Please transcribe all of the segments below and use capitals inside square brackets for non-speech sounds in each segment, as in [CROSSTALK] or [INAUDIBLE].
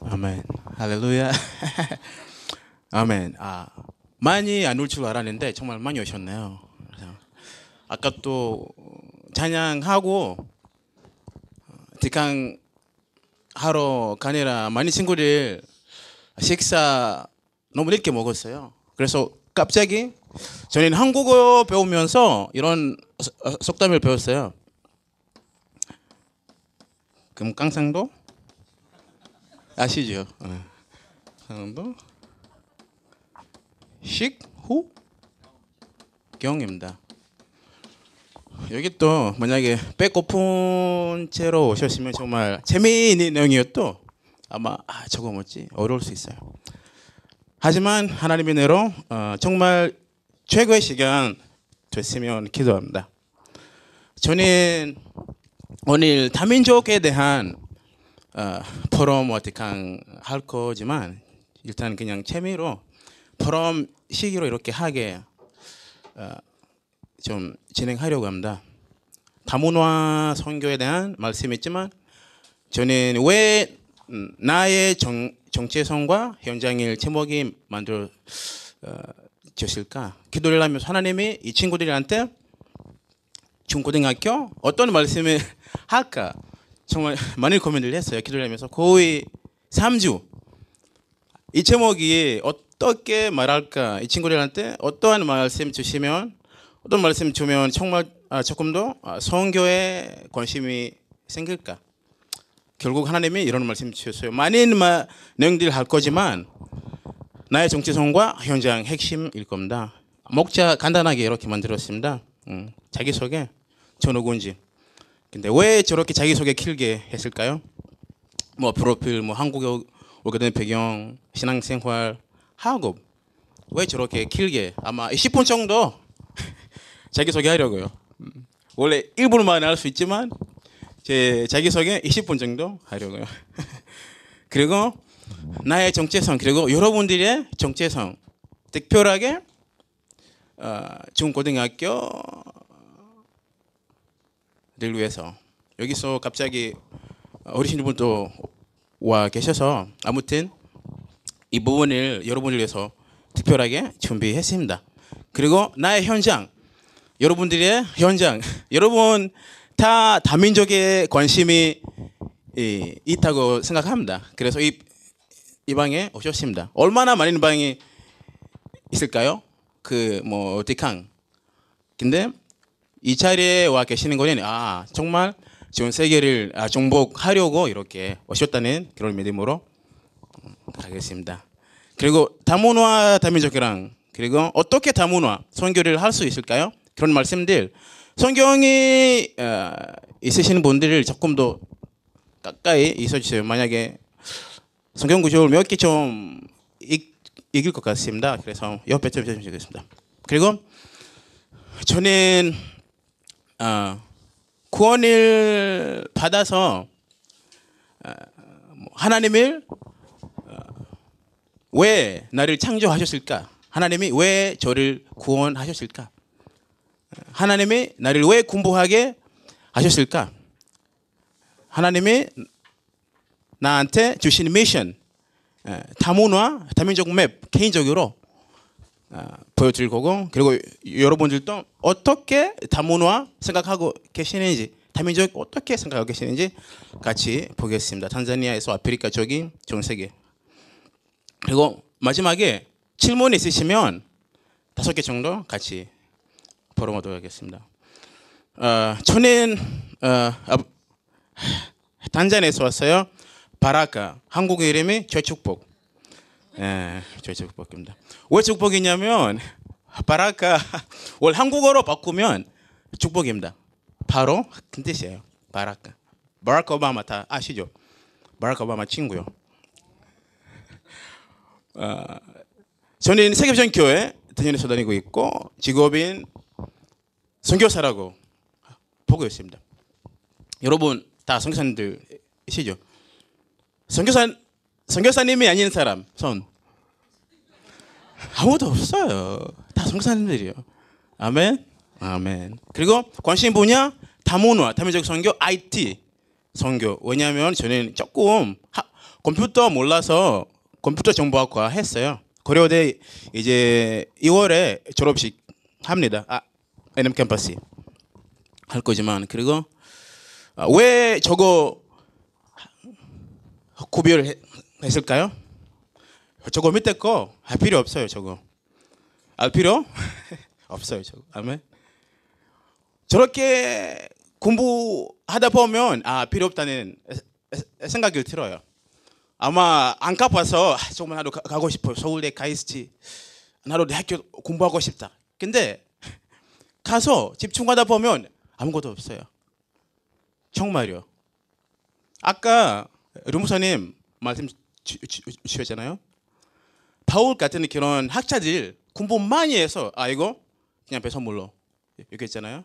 아멘. 할렐루야. [LAUGHS] 아멘. 아, 많이 안 올 줄 알았는데 정말 많이 오셨네요. 아까 또 찬양하고 어, 뒷강 하러 가니라 많은 친구들 식사 너무 늦게 먹었어요. 그래서 갑자기 저는 한국어 배우면서 이런 서- 어, 속담을 배웠어요. 금강산도 아시죠? 어. 강도 식후 경입니다. 여기 또 만약에 배고픈 채로 오셨으면 정말 재미있는 내용이었도 아마 아, 저거 뭐지 어려울 수 있어요. 하지만 하나님의 은혜로 어, 정말 최고의 시간 됐으면 기도합니다. 저는 오늘 다민족에 대한 어, 포럼 어떻게 할 거지만 일단 그냥 재미로 포럼 시기로 이렇게 하게 어, 좀 진행하려고 합니다. 다문화 선교에 대한 말씀이지만 저는 왜 음, 나의 정, 정체성과 현장일 제목이 만들어 어, 졌을까? 기도를 하면서 하나님이 이 친구들한테 중고등학교 어떤 말씀을 [LAUGHS] 할까? 정말 많은 고민을 했어요. 기도를 하면서 거의 3주 이 제목이 어떻게 말할까? 이 친구들한테 어떠한 말씀 주시면 어떤 말씀 주면 정말 아, 조금 더 아, 성교에 관심이 생길까? 결국 하나님이 이런 말씀 주셨어요. 많은 마, 내용들 할 거지만 나의 정체성과 현장 핵심일 겁니다. 목자 간단하게 이렇게 만들었습니다. 음, 자기소개 저 누구인지. 근데 왜 저렇게 자기소개 길게 했을까요? 뭐 프로필, 뭐 한국에 오게 된 배경, 신앙생활, 학업 왜 저렇게 길게 아마 10분 정도 [LAUGHS] 자기소개 하려고요. 음, 원래 1분만 할수 있지만 제 자기소개 20분 정도 하려고요. [LAUGHS] 그리고 나의 정체성 그리고 여러분들의 정체성 특별하게 어, 중고등학교 를 위해서 여기서 갑자기 어르신 분도 와 계셔서 아무튼 이 부분을 여러분을 위해서 특별하게 준비했습니다. 그리고 나의 현장 여러분들의 현장 [LAUGHS] 여러분 다 다민족에 관심이 이, 있다고 생각합니다. 그래서 이, 이 방에 오셨습니다. 얼마나 많은 방이 있을까요? 그 뭐 디캉. 근데 이 자리에 와 계시는 거는 아 정말 전 세계를 아, 정복하려고 이렇게 오셨다는 그런 믿음으로 음, 가겠습니다. 그리고 다문화 다민족이랑 그리고 어떻게 다문화 선교를 할 수 있을까요? 그런 말씀들 성경이 어, 있으신 분들을 조금 더 가까이 있어주세요. 만약에 성경 구조를 몇개 좀 이길 것 같습니다. 그래서 옆에 좀 해주시겠습니다. 그리고 저는 어, 구원을 받아서 어, 뭐 하나님을 어, 왜 나를 창조하셨을까? 하나님이 왜 저를 구원하셨을까? 하나님이 나를 왜 공부하게 하셨을까? 하나님이 나한테 주신 미션, 에, 다문화, 다민족 맵 개인적으로 어, 보여드릴 거고 그리고 여러분들도 어떻게 다문화 생각하고 계시는지 다민족 어떻게 생각하고 계시는지 같이 보겠습니다. 탄자니아에서 아프리카 쪽인 전 세계 그리고 마지막에 질문 있으시면 다섯 개 정도 같이 벌어보도록 하겠습니다. 어, 저는 어, 아, 단자니아에서 왔어요. 바라카 한국 이름이 최축복. 예, 최축복입니다. 왜 축복이냐면 바라카 월 한국어로 바꾸면 축복입니다. 바로 그 뜻이에요. 바라카. 바라카 오바마 다 아시죠? 바라카 오바마 친구요. 어, 저는 세계비전 교회 대전에서 다니고 있고 직업인 선교사라고 보고 있습니다. 여러분 다 선교사님들이시죠? 선교사 선교사님이 아닌 사람 손 아무도 없어요. 다 선교사님들이요. 아멘. 아멘. 그리고 관심 분야 다문화, 다민족 선교, IT 선교. 왜냐하면 저는 조금 하, 컴퓨터 몰라서 컴퓨터 정보학과 했어요. 고려대 이제 2월에 졸업식 합니다. 아, NM 캠퍼스 할 거지만 그리고 아, 왜 저거 구비를 해- 했을까요? 저거 밑에 거 할 필요 없어요. 저거 알 필요 [LAUGHS] 없어요. 저거 아멘. 저렇게 공부하다 보면 아 필요 없다는 생각이 들어요. 아마 안 가봐서 아, 정말 나도 가, 가고 싶어요. 서울대 가있지. 나도 대학교 공부하고 싶다. 근데 가서 집중하다 보면 아무것도 없어요. 정말요. 아까 루무사님 말씀 주셨잖아요. 바울 같은 그런 학자들 공부 많이 해서 아 이거 그냥 배선물로 이렇게 했잖아요.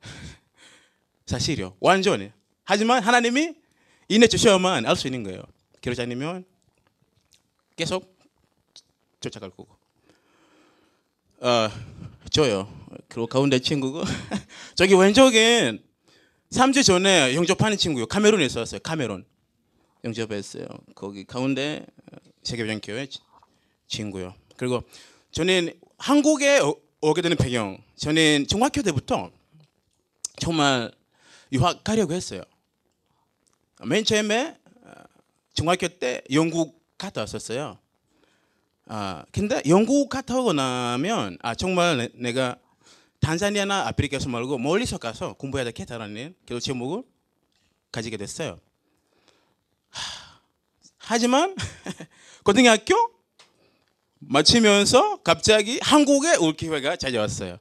[LAUGHS] 사실이요. 완전히. 하지만 하나님이 인해 주셔야만 알 수 있는 거예요. 않으면 계속 쫓아갈 거고. 어, 저요. 그리고 가운데 친구고 [LAUGHS] 저기 왼쪽엔 3주 전에 영접하는 친구요. 카메룬에 있었어요. 카메룬 영접했어요. 거기 가운데 세계변 교회 친구요. 그리고 저는 한국에 오- 오게 되는 배경. 저는 중학교 때부터 정말 유학 가려고 했어요. 맨 처음에 어, 중학교 때 영국 갔다 왔었어요. 아 근데 영국 갔다 오고 나면 아 정말 내, 내가 탄자니아나 아프리카에서 말고 멀리서 가서 공부해야 되겠다라는 그런 제목을 가지게 됐어요. 하, 하지만 [LAUGHS] 고등학교 마치면서 갑자기 한국에 올 기회가 찾아왔어요.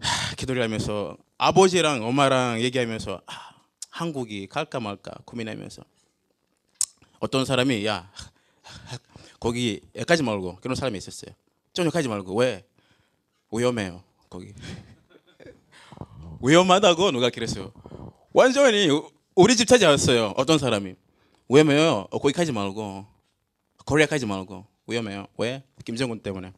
하, 기도를 하면서 아버지랑 엄마랑 얘기하면서 아, 한국이 갈까 말까 고민하면서 어떤 사람이 야 거기 여기까지 말고 그런 사람이 있었어요. 저녁까지 말고 왜 위험해요 거기 위험하다고 누가 그랬어요. 완전히 우리 집 찾아왔어요. 어떤 사람이 위험해요. 어, 거기까지 말고 코리아까지 말고 위험해요. 왜 김정은 때문에.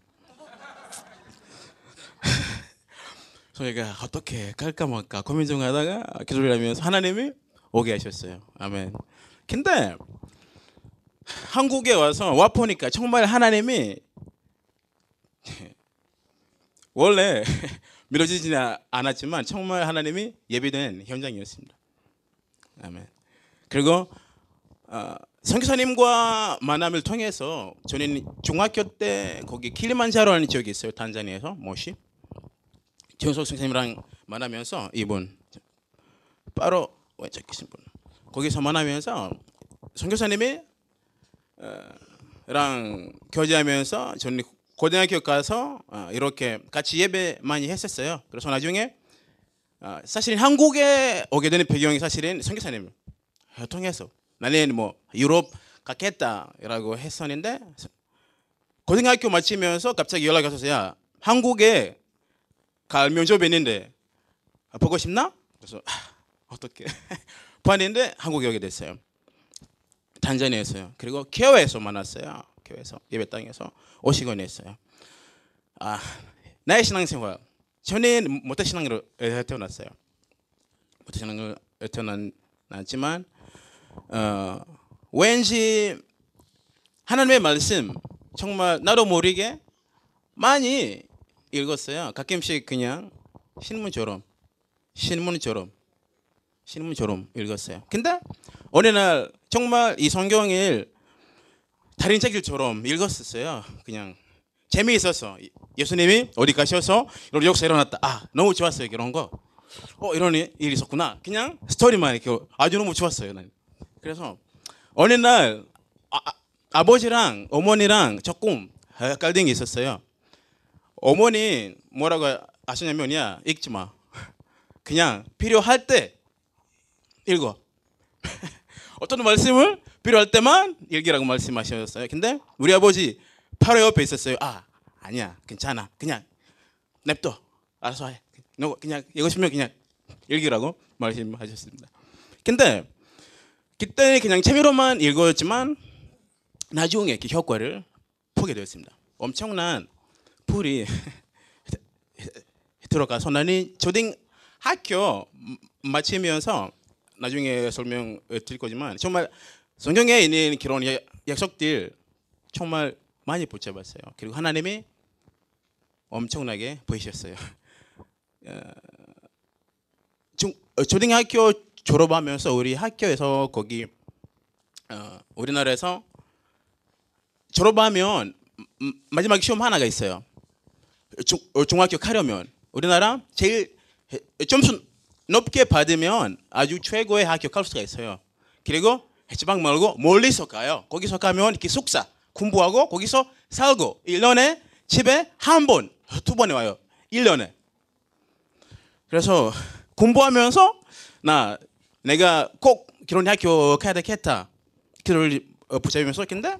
[LAUGHS] 저희가 어떻게 갈까 말까 고민 중 하다가 기도를 하면서 하나님이 오게 하셨어요. 아멘. 근데 한국에 와서 와 보니까 정말 하나님이 [LAUGHS] 원래 [LAUGHS] 미뤄지지는 않았지만 정말 하나님이 예비된 현장이었습니다. 아멘. 그리고 어, 선교사님과 만남을 통해서 저는 중학교 때 거기 킬리만자로라는 지역이 있어요. 탄자니아에서 모시. 최은석 선생님이랑 만나면서 이분 바로 왼쪽 계신 분 거기서 만나면서 선교사님이 어, 랑 교제하면서 저는 고등학교 가서 어, 이렇게 같이 예배 많이 했었어요. 그래서 나중에 어, 사실 한국에 오게 되는 배경이 사실은 선교사님 통해서 나는 뭐 유럽 가겠다라고 했었는데 고등학교 마치면서 갑자기 연락이 와서 야 한국에 갈 면접이 있는데 아, 보고 싶나? 그래서 아, 어떻게 [LAUGHS] 봤는데 한국에 오게 됐어요. 탄자니아에서요. 그리고 케어에서 만났어요. 교회에서 예배 땅에서 오시곤 했어요. 아 나의 신앙생활 저는 모태 신앙으로 태어났어요. 모태 신앙으로 태어났지만 어, 왠지 하나님의 말씀 정말 나도 모르게 많이 읽었어요. 가끔씩 그냥 신문처럼 신문처럼 신문처럼 읽었어요. 근데 어느 날 정말 이 성경을 다른 책일처럼 읽었었어요. 그냥 재미있어서 예수님이 어디 가셔서 이런 역사 일어났다. 아 너무 좋았어요 그런 거. 어 이런 일이 있었구나. 그냥 스토리만 이렇게 아주 너무 좋았어요. 난. 그래서 어느 날 아, 아, 아버지랑 어머니랑 조금 갈등이 있었어요. 어머니 뭐라고 하시냐면야 읽지 마. 그냥 필요할 때 읽어. [LAUGHS] 어떤 말씀을 필요할 때만 읽으라고 말씀하셨어요. 근데 우리 아버지 바로 옆에 있었어요. 아 아니야 괜찮아 그냥 냅둬 알아서 해. 너 그냥 싶으면 그냥 읽으라고 말씀하셨습니다. 근데 그때 그냥 재미로만 읽었지만 나중에 그 효과를 보게 되었습니다. 엄청난 불이 [LAUGHS] 들어가서 나는 초등 학교 마치면서 나중에 설명 드릴 거지만 정말 성경에 있는 그런 야- 약속들 정말 많이 붙잡았어요. 그리고 하나님이 엄청나게 보이셨어요. [LAUGHS] 어, 중, 어, 초등학교 졸업하면서 우리 학교에서 거기 어, 우리나라에서 졸업하면 음, 마지막 시험 하나가 있어요. 중, 어, 중학교 가려면 우리나라 제일 해- 점수 높게 받으면 아주 최고의 갈 수가 있어요. 그리고 지방 말고 멀리서 가요. 거기서 가면 기숙사 공부하고 거기서 살고 1년에 집에 한 번, 두 번에 와요. 1년에. 그래서 공부하면서 나 내가 꼭 학교 가야 되겠다. 그를 어, 붙잡으면서 근데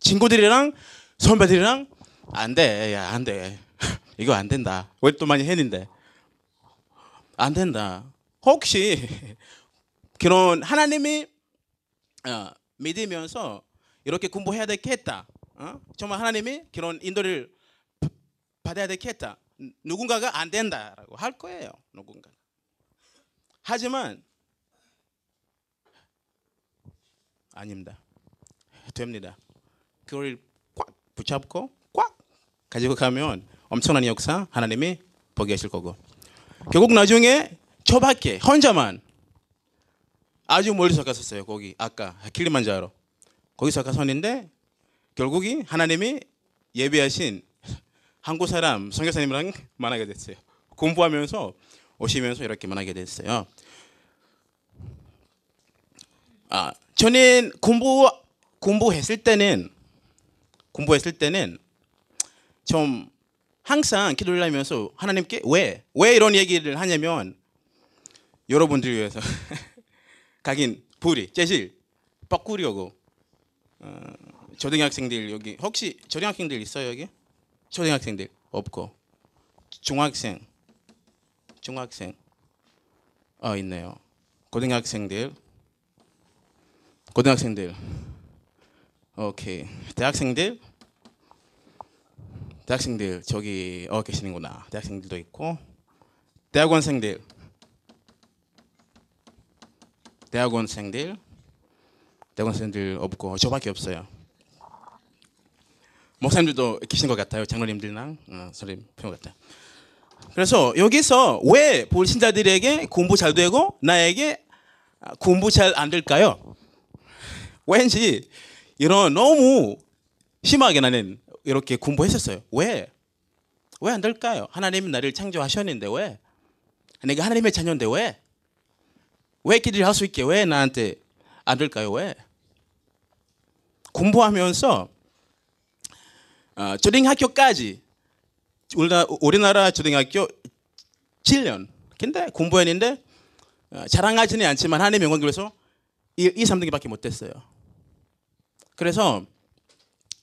친구들이랑 선배들이랑 안 돼, 야, 안 돼. [LAUGHS] 이거 안 된다. 왜또 많이 했는데 안 된다. 혹시 [LAUGHS] 그런 하나님이 어, 믿으면서 이렇게 공부해야 되겠다. 어? 정말 하나님이 그런 인도를 바- 받아야 되겠다. 누군가가 안 된다라고 할 거예요. 누군가. 하지만 아닙니다. 됩니다. 그걸 꽉 붙잡고 꽉 가지고 가면 엄청난 역사 하나님이 보게 하실 거고 결국 나중에 저밖에 혼자만 아주 멀리서 갔었어요. 거기 아까 킬리만자로 거기서 갔었는데 결국이 하나님이 예비하신 한국 사람 선교사님이랑 만나게 됐어요. 공부하면서 오시면서 이렇게 만나게 됐어요. 아 저는 공부 공부했을 때는 공부했을 때는 좀 항상 기도를 하면서 하나님께 왜 왜 이런 얘기를 하냐면 여러분들 위해서 가긴 불이 제실 바꾸려고 어, 초등학생들 여기 혹시 초등학생들 있어요 여기? 초등학생들 없고? 중학생 중학생 어 있네요. 고등학생들 고등학생들. 오케이. 대학생들? 대학생들 저기 어 계시는구나. 대학생들도 있고. 대학원생들. 대학원생들. 대학원생들 없고 저밖에 없어요. 목사님들도 계신 것 같아요 장로님들랑. 어, 선생님 편 같아요. 그래서 여기서 왜 불신자들에게 공부 잘 되고 나에게 아, 공부 잘 안 될까요? 왠지 이런 너무 심하게 나는 이렇게 공부했었어요. 왜? 왜 안 될까요? 하나님이 나를 창조하셨는데 왜? 내가 하나님의 자녀인데 왜? 왜 기도를 할수 있게 왜 나한테 안 될까요? 왜? 공부하면서 어, 초등학교까지 우리나라, 초등학교 7년 근데 공부했는데 어, 자랑하지는 않지만 하나님의 영광 그래서 2, 2 3등밖에 못했어요. 그래서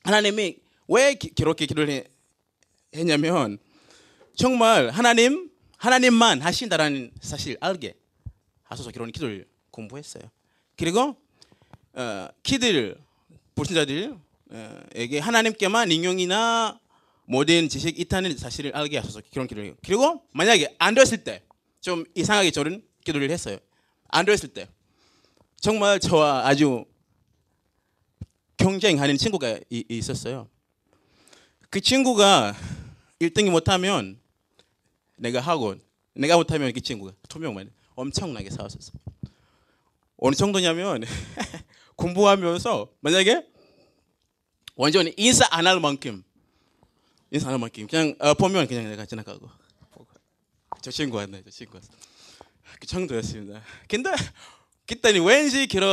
하나님이 왜 기- 그렇게 기도를 해- 했냐면 정말 하나님 하나님만 하신다라는 사실 알게 하소서 그런 기도를 공부했어요. 그리고 어, 키들 불신자들에게 하나님께만 인용이나 모든 지식 있다는 사실을 알게 하소서 그런 기도를 해요. 그리고 만약에 안 됐을 때 좀 이상하게 저는 기도를 했어요. 안 됐을 때 정말 저와 아주 경쟁하는 친구가 이- 있었어요. 그 친구가 1등이 못하면 내가 하고 내가 못하면 그 친구가 두 명만 엄청나게 싸웠었어요. 어느 정도냐면 [LAUGHS] 공부하면서 만약에 완전히 인사 안 할 만큼 인사 안 할 만큼 그냥 어, 보면 그냥 내가 지나가고 저 친구 왔네 저 친구 왔어 그 정도였습니다. 근데 그때는 왠지 그러,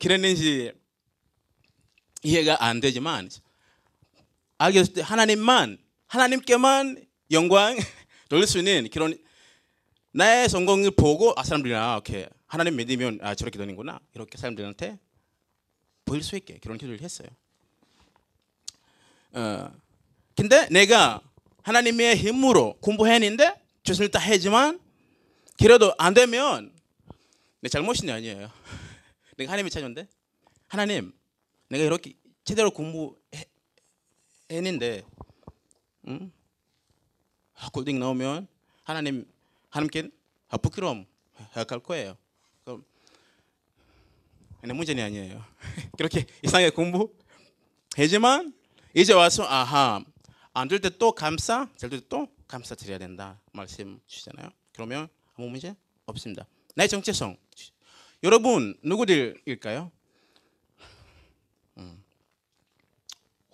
그랬는지 이해가 안 되지만 됐을 때 하나님만 하나님께만 영광 [LAUGHS] 돌릴 수 있는 그런 나의 성공을 보고 아 사람들이 아 오케이 하나님 믿으면 아 저렇게 되는구나 이렇게 사람들한테 보일 수 있게 그런 기도를 했어요. 어 근데 내가 하나님의 힘으로 공부했는데 최선을 다했지만 그래도 안 되면 내 잘못이 아니에요. [LAUGHS] 내가 하나님의 자녀인데 하나님 내가 이렇게 제대로 공부했는데 응? 아, 꼴등 나오면 하나님 하나님께 아, 부끄러움 할 거예요. 그럼 근데 문제는 아니에요. [LAUGHS] 그렇게 이상하게 공부하지만 이제 와서 아하 안 될 때 또 감사, 될 때 또 감사 드려야 된다 말씀 주시잖아요. 그러면 아무 문제 없습니다. 나의 정체성. 여러분 누구들일까요?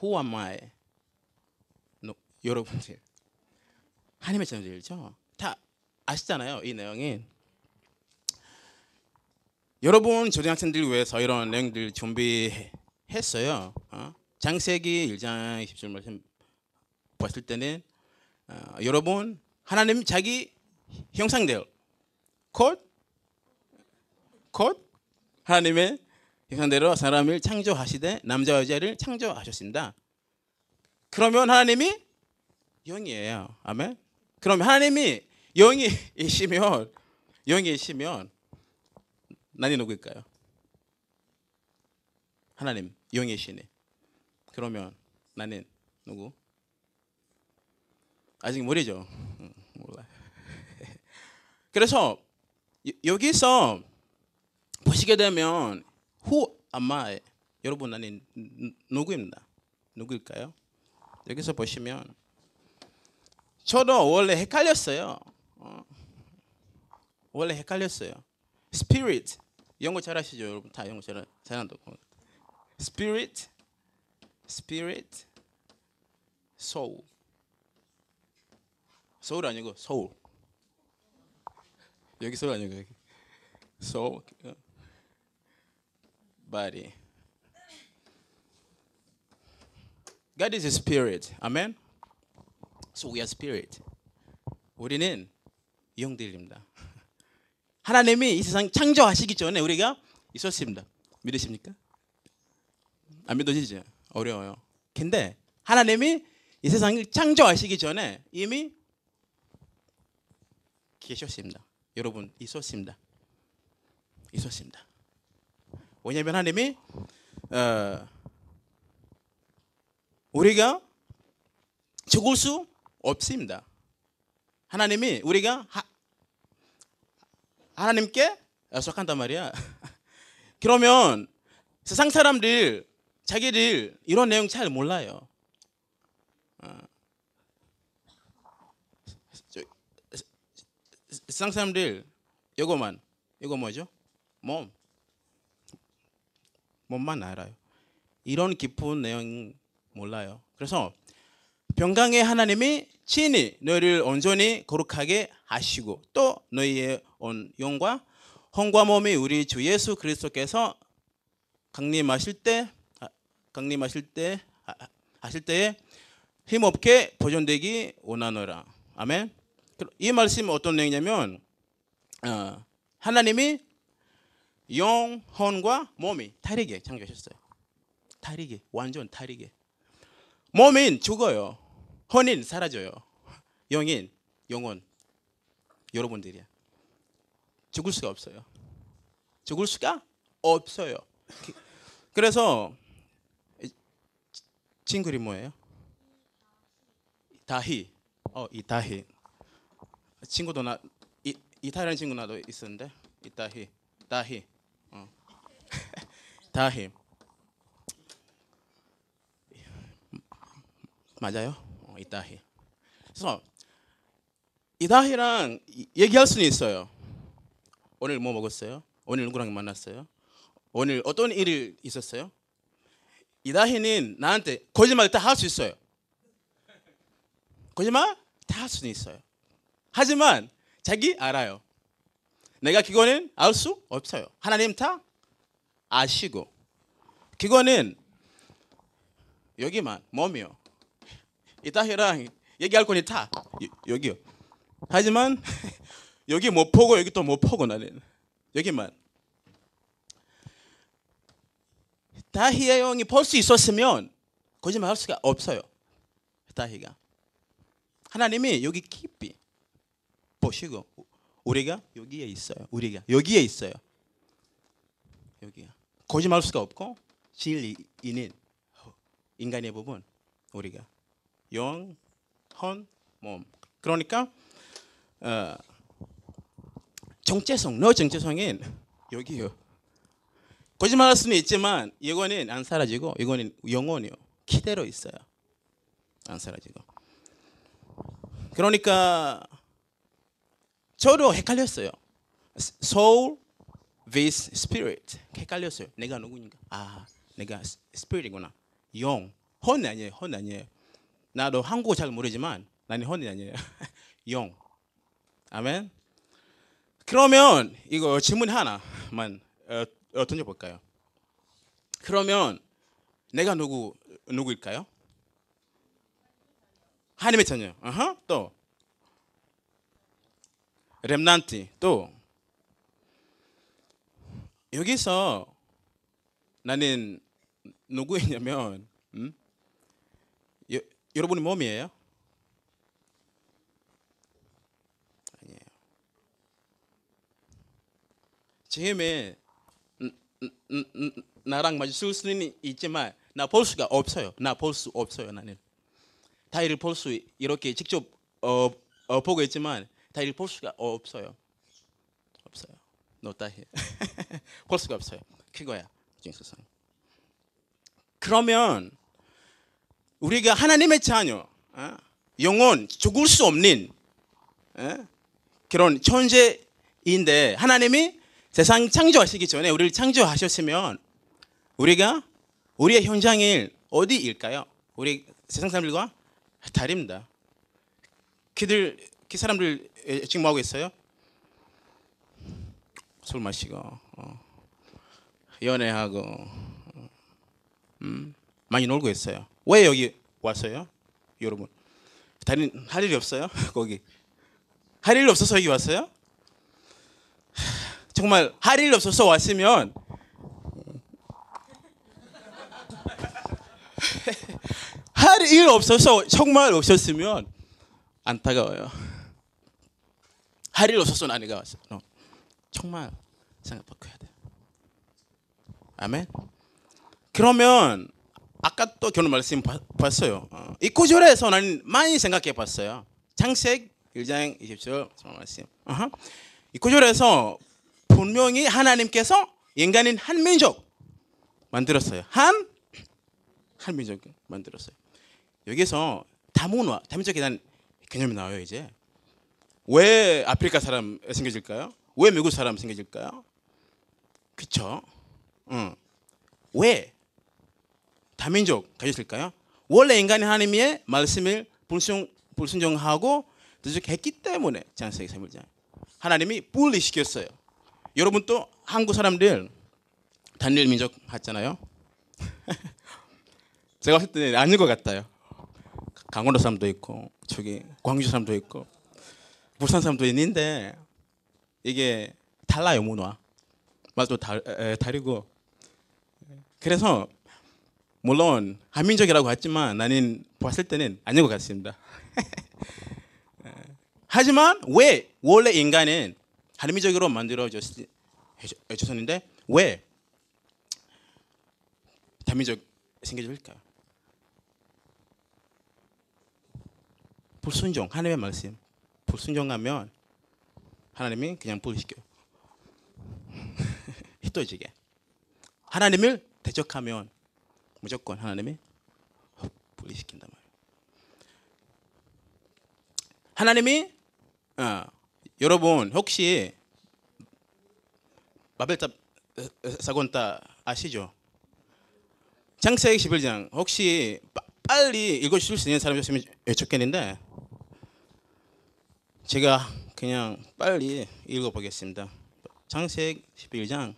Who am I? 노- 여러분들 하나님의 자녀들이죠. 다 아시잖아요. 이 내용이 여러분 초등학생들 위해서 이런 내용들 준비했어요. 어? 장세기 1장 20절 말씀 봤을 때는 어, 여러분 하나님 자기 형상대로 곧, 곧 하나님의 형상대로 사람을 창조하시되 남자와 여자를 창조하셨습니다. 그러면 하나님이 영이에요. 아멘. 그럼 하나님이 영이시면 영이시면 나는 누구일까요? 하나님 영이시네. 그러면 나는 누구? 아직 모르죠. 음, 몰라. [LAUGHS] 그래서 여- 여기서 보시게 되면 who am I? 여러분 나는 누- 누구입니다. 누구일까요? 여기서 보시면 저도 원래 헷갈렸어요. 어. 원래 헷갈렸어요. Spirit 영어 잘하시죠, 여러분? 다 영어 잘 잘한다고. Spirit, Spirit, Soul. Soul 아니고 Soul. 여기 Soul 아니고 여기. 어. Body. God is a spirit. Amen. So we are spirit. 우리는 영들입니다. [LAUGHS] 하나님이 이 세상 창조하시기 전에 우리가 있었습니다. 믿으십니까? 안 믿어지죠? 어려워요. 근데 하나님이 이 세상을 창조하시기 전에 이미 계셨습니다. 여러분 있었습니다. 있었습니다. 왜냐하면 하나님이 어, 우리가 죽을 수 없습니다. 하나님이 우리가 하, 하나님께 속한단 말이야. [LAUGHS] 그러면 세상 사람들 자기들 이런 내용 잘 몰라요. 어. 세상 사람들 이거만 이거 뭐죠? 몸 몸만 알아요. 이런 깊은 내용 몰라요. 그래서 병강의 하나님이 친히 너희를 온전히 거룩하게 하시고 또 너희의 온 영과 혼과 몸이 우리 주 예수 그리스도께서 강림하실 때 아, 강림하실 때 아, 아, 하실 때에 힘없게 보존되기 원하노라. 아멘. 그- 이 말씀은 어떤 내용이냐면 어, 하나님이 영혼과 몸이 다르게 창조하셨어요. 다르게 완전 다르게. 몸인 죽어요. 혼인 사라져요. 영인 영혼 여러분들이야. 죽을 수가 없어요. 죽을 수가 없어요. 그- 그래서 이 친구이 뭐예요? 다희. 어, 이 다희. 친구도 나 이, 이탈리안 친구 나도 있었는데 이 다희. 다희. 어. 다희. 맞아요? 어, 이다희. 그래서 이다희랑 이- 얘기할 수는 있어요. 오늘 뭐 먹었어요? 오늘 누구랑 만났어요? 오늘 어떤 일이 있었어요? 이다희는 나한테 거짓말 다 할 수 있어요. 거짓말 다 할 수는 있어요. 하지만 자기 알아요. 내가 그거는 알 수 없어요. 하나님 다 아시고 그거는 여기만 몸이요. 이따희랑 얘기할 거니 다 여- 여기요. 하지만 [LAUGHS] 여기 못 보고 여기 또 못 보고 나는 여기만. 다희의 영이 볼 수 있었으면 거짓말 할 수가 없어요. 다희가 하나님이 여기 깊이 보시고 우리가 여기에 있어요. 우리가 여기에 있어요. 여기야. 거짓말 할 수가 없고 진리인인 인간의 부분 우리가 영, 헌, 몸. 그러니까 어, 정체성, 너 정체성인 여기요. 거짓말할 수는 있지만 이거는 안 사라지고 이거는 영원히요. 기대로 있어요. 안 사라지고. 그러니까 저도 헷갈렸어요. soul vs spirit 헷갈렸어요. 내가 누구인가? 아, 내가 spirit이구나. 영, 헌 아니에요. 헌 아니에요. 나도 한국어 잘 모르지만 나는 헌이 아니에요. [LAUGHS] 영. 아멘. 그러면 이거 질문 하나만 어, 어, 던져볼까요? 그러면 내가 누구 누구일까요? 하나님의 자녀. 어허. 또 렘난트 또 여기서 나는 누구이냐면 음? 여, 여러분이 몸이에요? 아니에요. 제 힘에 음, 음, 음, 음, 나랑 맞을 수는 있지만 나 볼 수가 없어요. 나 볼 수 없어요. 나는 다이를 볼 수 이렇게 직접 어, 어, 보고 있지만 다이를 볼 수가 없어요. 없어요. 너 다이 [LAUGHS] [LAUGHS] 볼 수가 없어요. 그거야. 그러면 우리가 하나님의 자녀, 어? 영혼 죽을 수 없는 어? 그런 존재인데 하나님이 세상 창조하시기 전에 우리를 창조하셨으면 우리가 우리의 현장이 어디일까요? 우리 세상 사람들과 다릅니다. 그들 그 사람들 지금 뭐 하고 있어요? 술 마시고 어, 연애하고 어, 음, 많이 놀고 있어요. 왜 여기 왔어요, 여러분? 다른 할 일이 없어요? [LAUGHS] 거기 할일 없어서 여기 왔어요? [SIGHS] 정말 할일 없어서 왔으면 [LAUGHS] 할 일 없어서 정말 없었으면 안타까워요. 할 일 없어서 나는 왔어. 요 정말 생각 바꿔야 돼. 아멘. 그러면 아까 또 결혼 말씀 봐- 봤어요. 어, 이 구절에서 나는 많이 생각해 봤어요. 창세기 1장 20절 말씀. 어허. 이 구절에서 분명히 하나님께서 인간인 한 민족 만들었어요. 한, 한 민족 만들었어요. 여기서 다문화, 다민족에 대한 개념이 나와요, 이제. 왜 아프리카 사람 생겨질까요? 왜 미국 사람 생겨질까요? 그쵸? 응. 왜 다민족 가졌을까요? 원래 인간이 하나님의 말씀을 불순, 불순종하고 대적했기 때문에 장세기 3일장 하나님이 분리시켰어요. 여러분 또 한국 사람들 단일 민족 같잖아요. [LAUGHS] 제가 봤을 때는 아닌 것 같아요. 강원도 사람도 있고 저기 광주 사람도 있고 부산 사람도 있는데 이게 달라요 문화 에, 다르고 그래서 물론 한민족이라고 했지만 나는 봤을 때는 아닌 것 같습니다. [LAUGHS] 하지만 왜 원래 인간은 한민족으로 만들어졌었는데 왜 다민족 생겨질까요? 불순종 하나님의 말씀 불순종하면 하나님이 그냥 불시켜 휘떠지게 [LAUGHS] 하나님을 대적하면 무조건 하나님이 분리시킨단 말이에요. 하나님이 어, 여러분 혹시 바벨탑 어, 어, 사건 다 아시죠? 창세기 11장 혹시 빠- 빨리 읽어주실 수 있는 사람이 었으면 좋겠는데 제가 그냥 빨리 읽어보겠습니다. 창세기 11장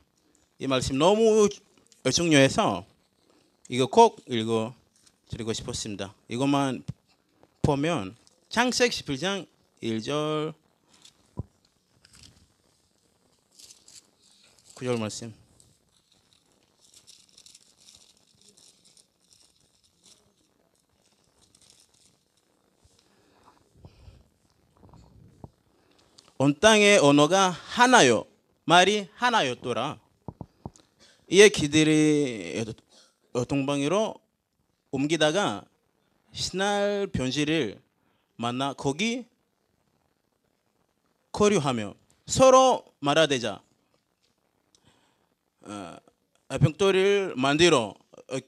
이 말씀 너무 중요해서 이거 꼭 읽어 드리고 싶었습니다. 이것만 보면 창세기 11장 1절 9절 말씀 온 땅의 언어가 하나요. 말이 하나였더라. 이에 기들이 동방으로 옮기다가 신할 변지를 만나 거기 거류하며 서로 말하되자 어, 아, 벽돌을 만들어 어,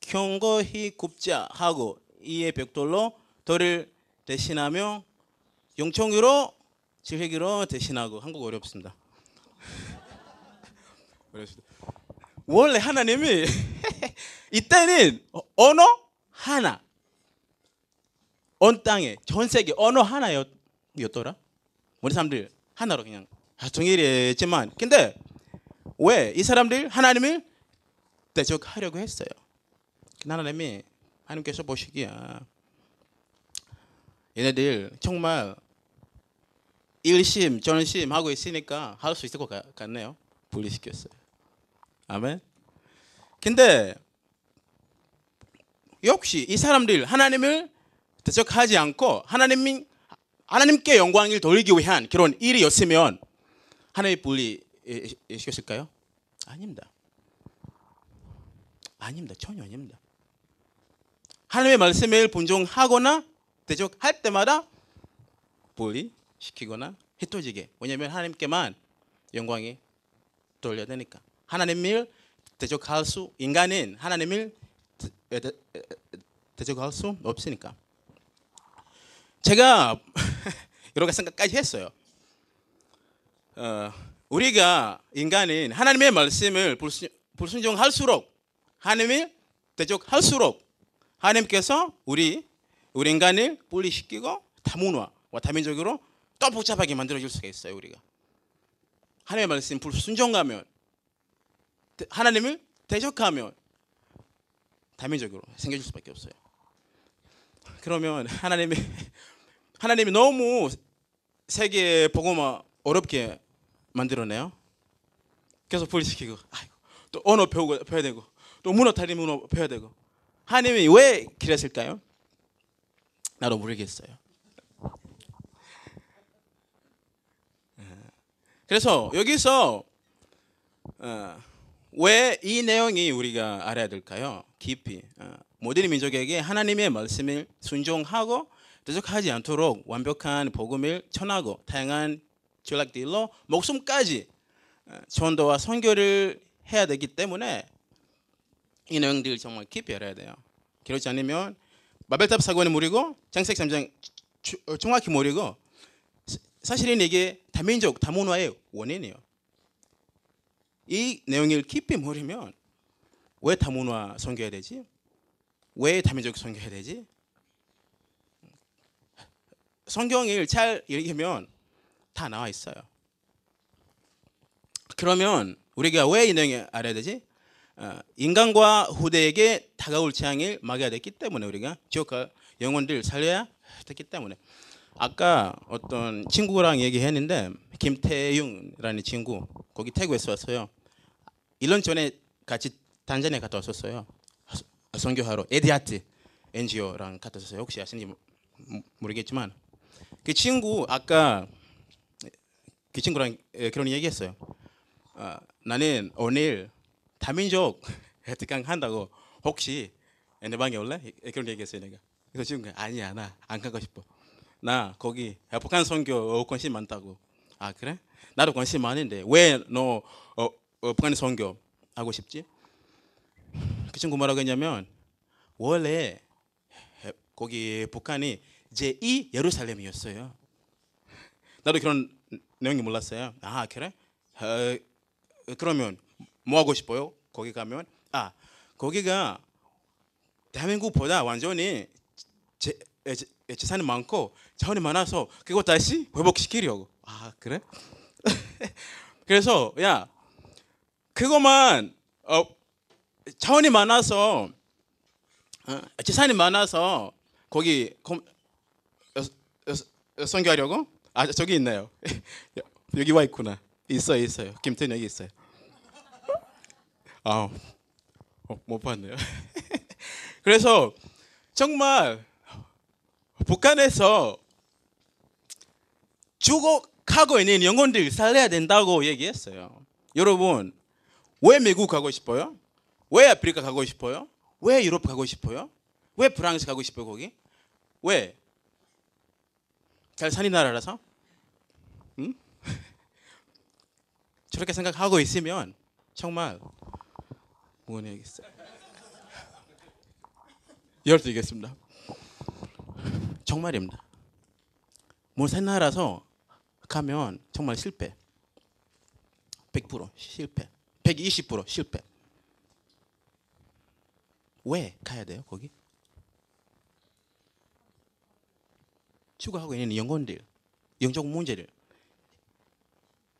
경거히 굽자 하고 이에 벽돌로 돌을 대신하며 용청으로 질회기로 대신하고 한국 어렵습니다. [LAUGHS] 어렵습니다. 원래 하나님이 [LAUGHS] 이때는 어- 언어 하나 온 땅에 전 세계 언어 하나였더라. 우리 사람들 하나로 그냥 아, 동일했지만 근데 왜 이 사람들 하나님을 대적하려고 했어요. 하나님이 하나님께서 보시기야 얘네들 정말 일심 전심 하고 있으니까 할 수 있을 것 같- 같네요. 분리시켰어요. 아멘. 근데 역시 이 사람들 하나님을 대적하지 않고 하나님 하나님께 영광을 돌리기 위한 그런 일이었으면 하나님 분리시켰을까요? 아닙니다. 아닙니다. 전혀 아닙니다. 하나님의 말씀을 분종하거나 대적할 때마다 분리 시키거나 흩어지게. 왜냐하면 하나님께만 영광이 돌려야 되니까. 하나님을 대적할 수 인간은 하나님을 대적할 수 없으니까. 제가 [LAUGHS] 여러 가지 생각까지 했어요. 어, 우리가 인간은 하나님의 말씀을 불순, 불순종할수록 하나님을 대적할수록 하나님께서 우리 우리 인간을 분리시키고 다문화와 다민족으로 또 복잡하게 만들어줄 수가 있어요. 우리가 하나님의 말씀 불순종하면 대- 하나님을 대적하면 다민족으로 생겨질 수밖에 없어요. 그러면 하나님이 [LAUGHS] 하나님이 너무 세계 복음화 어렵게 만들어내요. 계속 분리시키고 아이고 또 언어 배우고 배워야 되고 또 문어 다리 문어 배워야 되고 하나님이 왜 그랬을까요? 나도 모르겠어요. 그래서 여기서 어, 왜 이 내용이 우리가 알아야 될까요? 깊이 어, 모든 민족에게 하나님의 말씀을 순종하고 대적하지 않도록 완벽한 복음을 전하고 다양한 전략들로 목숨까지 어, 전도와 선교를 해야 되기 때문에 이 내용들 정말 깊이 알아야 돼요. 그렇지 않으면 바벨탑 사건을 모르고 장색 삼장 주- 어, 정확히 모르고 사- 사실은 이게 다민족 다문화의 원인이에요. 이 내용을 깊이 모르면 왜 다문화 선교해야 되지? 왜 다민족 선교해야 되지? 성경을 잘 읽으면 다 나와 있어요. 그러면 우리가 왜 이 내용을 알아야 되지? 어, 인간과 후대에게 다가올 재앙을 막아야 됐기 때문에 우리가 지옥과 영혼들 살려야 됐기 때문에 아까 어떤 친구랑 얘기했는데 김태용이라는 친구 거기 태국에서 왔어요. 1년 전에 같이 단자니아 갔다 왔었어요. 선교하러 에디아트 NGO랑 갔다 왔어요. 혹시 아시는지 모- 모르겠지만 그 친구 아까 그 친구랑 에, 그런 얘기했어요. 어, 나는 오늘 다민족 [LAUGHS] 특강 한다고 혹시 내 방에 올래? 예, 그런 얘기했어요 내가. 그래서 지금 아니야 나 안 가고 싶어. 나 거기 북한 선교 관심 많다고. 아 그래? 나도 관심 많은데 왜 너 어, 어, 북한 선교 하고 싶지? 그 친구 뭐라고 했냐면 원래 해- 거기 북한이 제2 예루살렘이었어요. 나도 그런 내용이 몰랐어요. 아 그래? 어, 그러면 뭐 하고 싶어요? 거기 가면 아 거기가 대한민국보다 완전히 제, 제, 재산이 많고 자원이 많아서 그거 다시 회복시키려고. 아 그래? [LAUGHS] 그래서 야 그거만 어, 자원이 많아서 어, 재산이 많아서 거기 어, 선교하려고? 아 저기 있네요. [LAUGHS] 여기 와 있구나. 있어요, 있어요. 김태현 여기 있어요. 아, 어, 못 봤네요. [LAUGHS] 그래서 정말 북한에서 죽어가고 있는 영혼들 살려야 된다고 얘기했어요. 여러분, 왜 미국 가고 싶어요? 왜 아프리카 가고 싶어요? 왜 유럽 가고 싶어요? 왜 프랑스 가고 싶어요, 거기? 왜? 잘 사는 나라라서? 응? [LAUGHS] 저렇게 생각하고 있으면 정말 무언해야겠어요. [LAUGHS] 열드리겠습니다. 정말입니다. 뭐새 나라서 가면 정말 실패. 100% 실패. 120% 실패. 왜 가야 돼요 거기? 추구하고 있는 영혼들, 영적 문제를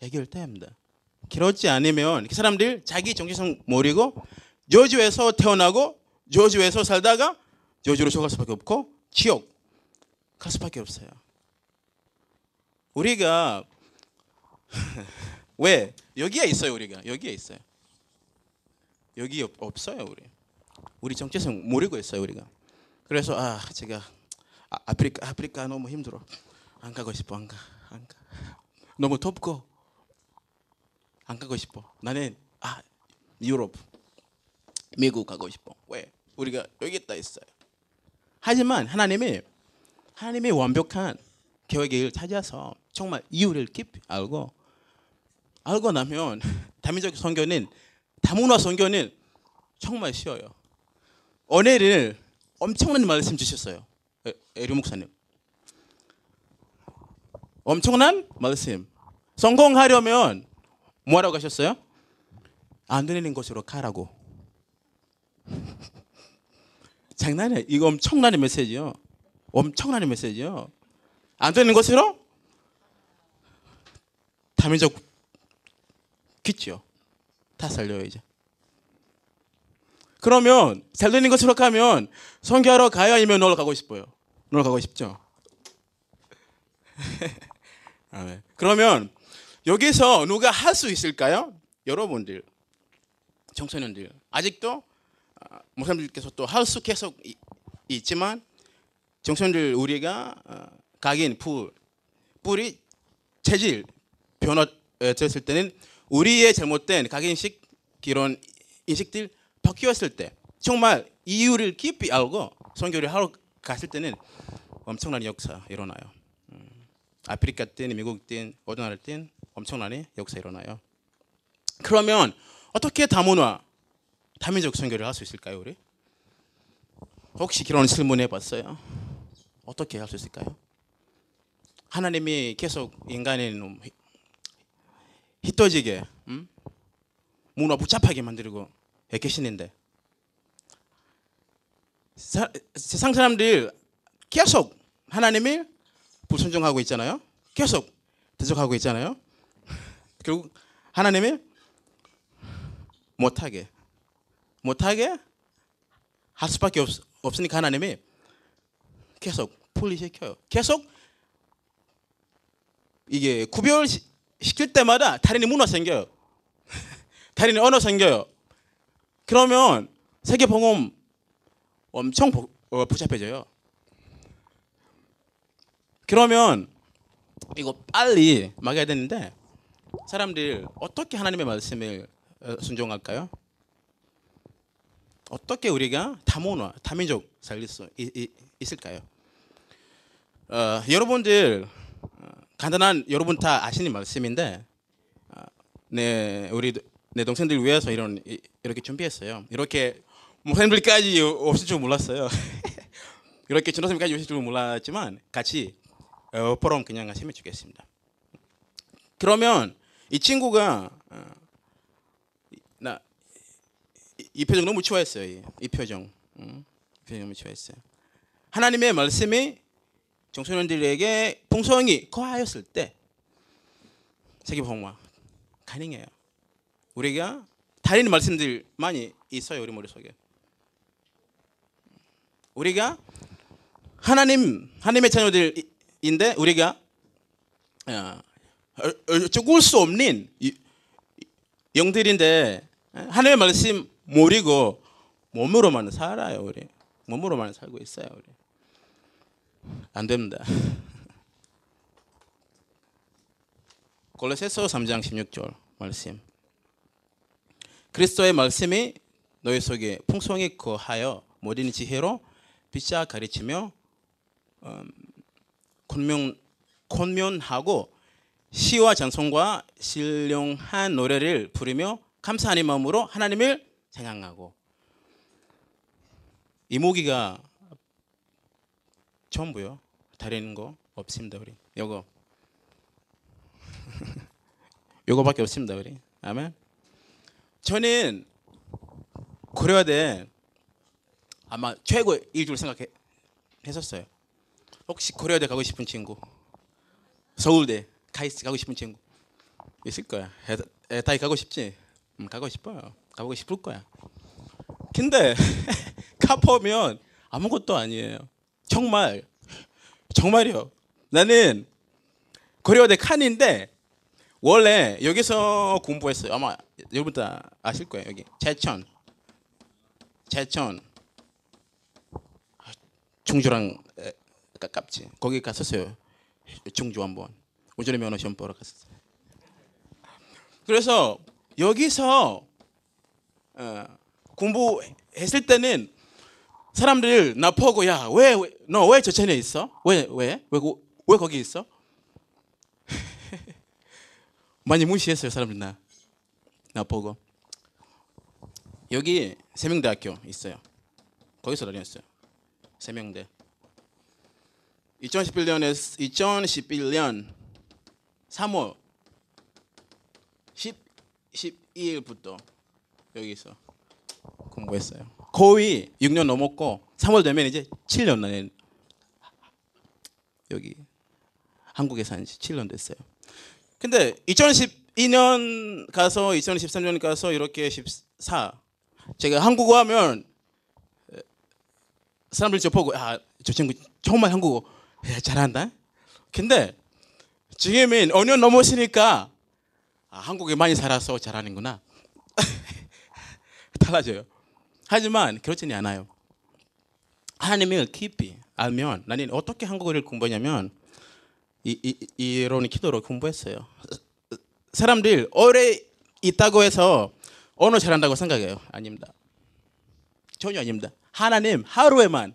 해결돼야 합니다. 그렇지 않으면 그 사람들 자기 정체성 모르고 저주에서 태어나고 저주에서 살다가 저주로 죽을 수밖에 없고 지옥 갈 수밖에 없어요. 우리가 [LAUGHS] 왜 여기에 있어요 우리가 여기에 있어요. 여기 없, 없어요 우리. 우리 정체성 모르고 있어요 우리가. 그래서 아 제가 아, 아프리카 아프리카 너무 힘들어. 안 가고 싶어 안 가. 안 가. 너무 덥고 안 가고 싶어. 나는 아 유럽 미국 가고 싶어. 왜? 우리가 여기 있다 있어요. 하지만 하나님이 하나님의 완벽한 계획을 찾아서 정말 이유를 깊이 알고 알고 나면 [LAUGHS] 다민족 선교는 다문화 선교는 정말 쉬워요. 은혜를 엄청난 말씀 주셨어요. 에- 에리 목사님. 엄청난 말씀. 성공하려면 뭐라고 하셨어요? 안 되는 곳으로 가라고. [LAUGHS] 장난이야. 이거 엄청난 메시지요. 엄청난 메시지요. 안 되는 곳으로 다민족 귀죠. 다 이제. 그러면 잘 되는 곳으로 가면 선교하러 가야 아니면 놀러 가고 싶어요. 놀러 가고 싶죠. [LAUGHS] 그러면 여기서 누가 할 수 있을까요? 여러분들, 청소년들 아직도 아, 목사님들께서 또 할 수 계속 이- 있지만 청소년들 우리가 어, 각인 풀 뿌리 체질 변화됐을 때는 우리의 잘못된 각인식 이런 인식들 바뀌었을 때 정말 이유를 깊이 알고 선교를 하러 갔을 때는 엄청난 역사 일어나요. 음, 아프리카 땐 미국 땐 어느 나라 땐 엄청난 역사 일어나요. 그러면 어떻게 다문화 다민족 선교를 할 수 있을까요, 우리? 혹시 그런 질문 해봤어요? 어떻게 할 수 있을까요? 하나님이 계속 휘- 휘떠지게 음? 문화 복잡하게 만들고 계시는데 사- 세상 사람들 계속 하나님을 불순종하고 있잖아요. 계속 대적하고 있잖아요. [LAUGHS] 결국 하나님이 못하게 못하게 할 수밖에 없, 없으니까 하나님이 계속 분리시켜요. 계속 이게 구별 시- 시킬 때마다 다른 문화 생겨요. [LAUGHS] 다른 언어 생겨요. 그러면 세계 봉험 엄청 복- 어, 복잡해져요. 그러면 이거 빨리 막아야 되는데 사람들 어떻게 하나님의 말씀을 어, 순종할까요? 어떻게 우리가 다문화, 다민족 살릴 수 이- 이- 있을까요? 어, 여러분들 어, 간단한 여러분 다 아시는 말씀인데 어, 네 우리 내 동생들 위해서 이런 이- 이렇게 준비했어요. 이렇게 목사님들까지 없을 줄 몰랐어요. [LAUGHS] 이렇게 전도사님까지 오실 줄 몰랐지만 같이 어, 포럼 그냥 하시면 좋겠습니다. 그러면 이 친구가 어, 이- 나 이, 이 표정 너무 좋아했어요. 이, 이 표정, 음, 이 표정 너무 좋아했어요. 하나님의 말씀이 청소년들에게 풍성이 거하였을 때 세계 복음화 가능해요. 우리가 다른 말씀들 많이 있어요 우리 머릿속에. 우리가 하나님 하나님의 자녀들인데 우리가 어, 어, 어, 죽을 수 없는 영들인데 하나님의 말씀 모르고 몸으로만 살아요 우리 몸으로만 살고 있어요 우리 안 됩니다. [LAUGHS] 골로새서 3장 16절 말씀. 그리스도의 말씀이 너희 속에 풍성히 거하여 모든 지혜로 빛자 가르치며 음, 권면 권면하고 시와 찬송과 신령한 노래를 부르며 감사하는 마음으로 하나님을 생각하고 이모기가 전부요. 다른 거 없습니다 우리. 요거 [LAUGHS] 요거밖에 없습니다 우리. 아멘. 저는 고려대 아마 최고 일 줄 생각했었어요. 혹시 고려대 가고 싶은 친구, 서울대 가이스 가고 싶은 친구 있을 거야. 에, 에, 다 가고 싶지? 음, 가고 싶어요. 가고 싶을 거야. 근데 [LAUGHS] 가 보면 아무것도 아니에요. 정말 정말이요. 나는 고려대 칸인데 원래 여기서 공부했어요. 아마 여러분 다 아실 거예요. 여기 제천, 제천, 충주랑 에, 가깝지. 거기 갔었어요. 충주 한번 운전의 면허 시험 보러 갔었어요. 그래서 여기서 어, 공부했을 때는 사람들 나 보고 야 왜 너 왜 제천에 있어? 왜 왜? 왜, 거- 왜 거기 있어? [LAUGHS] 많이 무시했어요 사람들 나. 나 보고 여기 세명대학교 있어요. 거기서 다녔어요. 세명대. 2011년에 2011년 3월 10 12일부터 여기서 공부했어요. 거의 6년 넘었고 3월 되면 이제 7년 나는 여기 한국에 산 지 7년 됐어요. 근데 2012년 가서 2013년 가서 이렇게 14 제가 한국어 하면 에, 사람들 저 보고 아 저 친구 정말 한국어 야, 잘한다. 근데 지금은 5년 넘었으니까 아, 한국에 많이 살아서 잘하는구나. [LAUGHS] 달라져요. 하지만 그렇지는 않아요. 하나님을 깊이 알면 나는 어떻게 한국어를 공부하냐면 이, 이, 이런 기도로 공부했어요. 사람들 오래 있다고 해서 언어 잘한다고 생각해요. 아닙니다. 전혀 아닙니다. 하나님 하루에만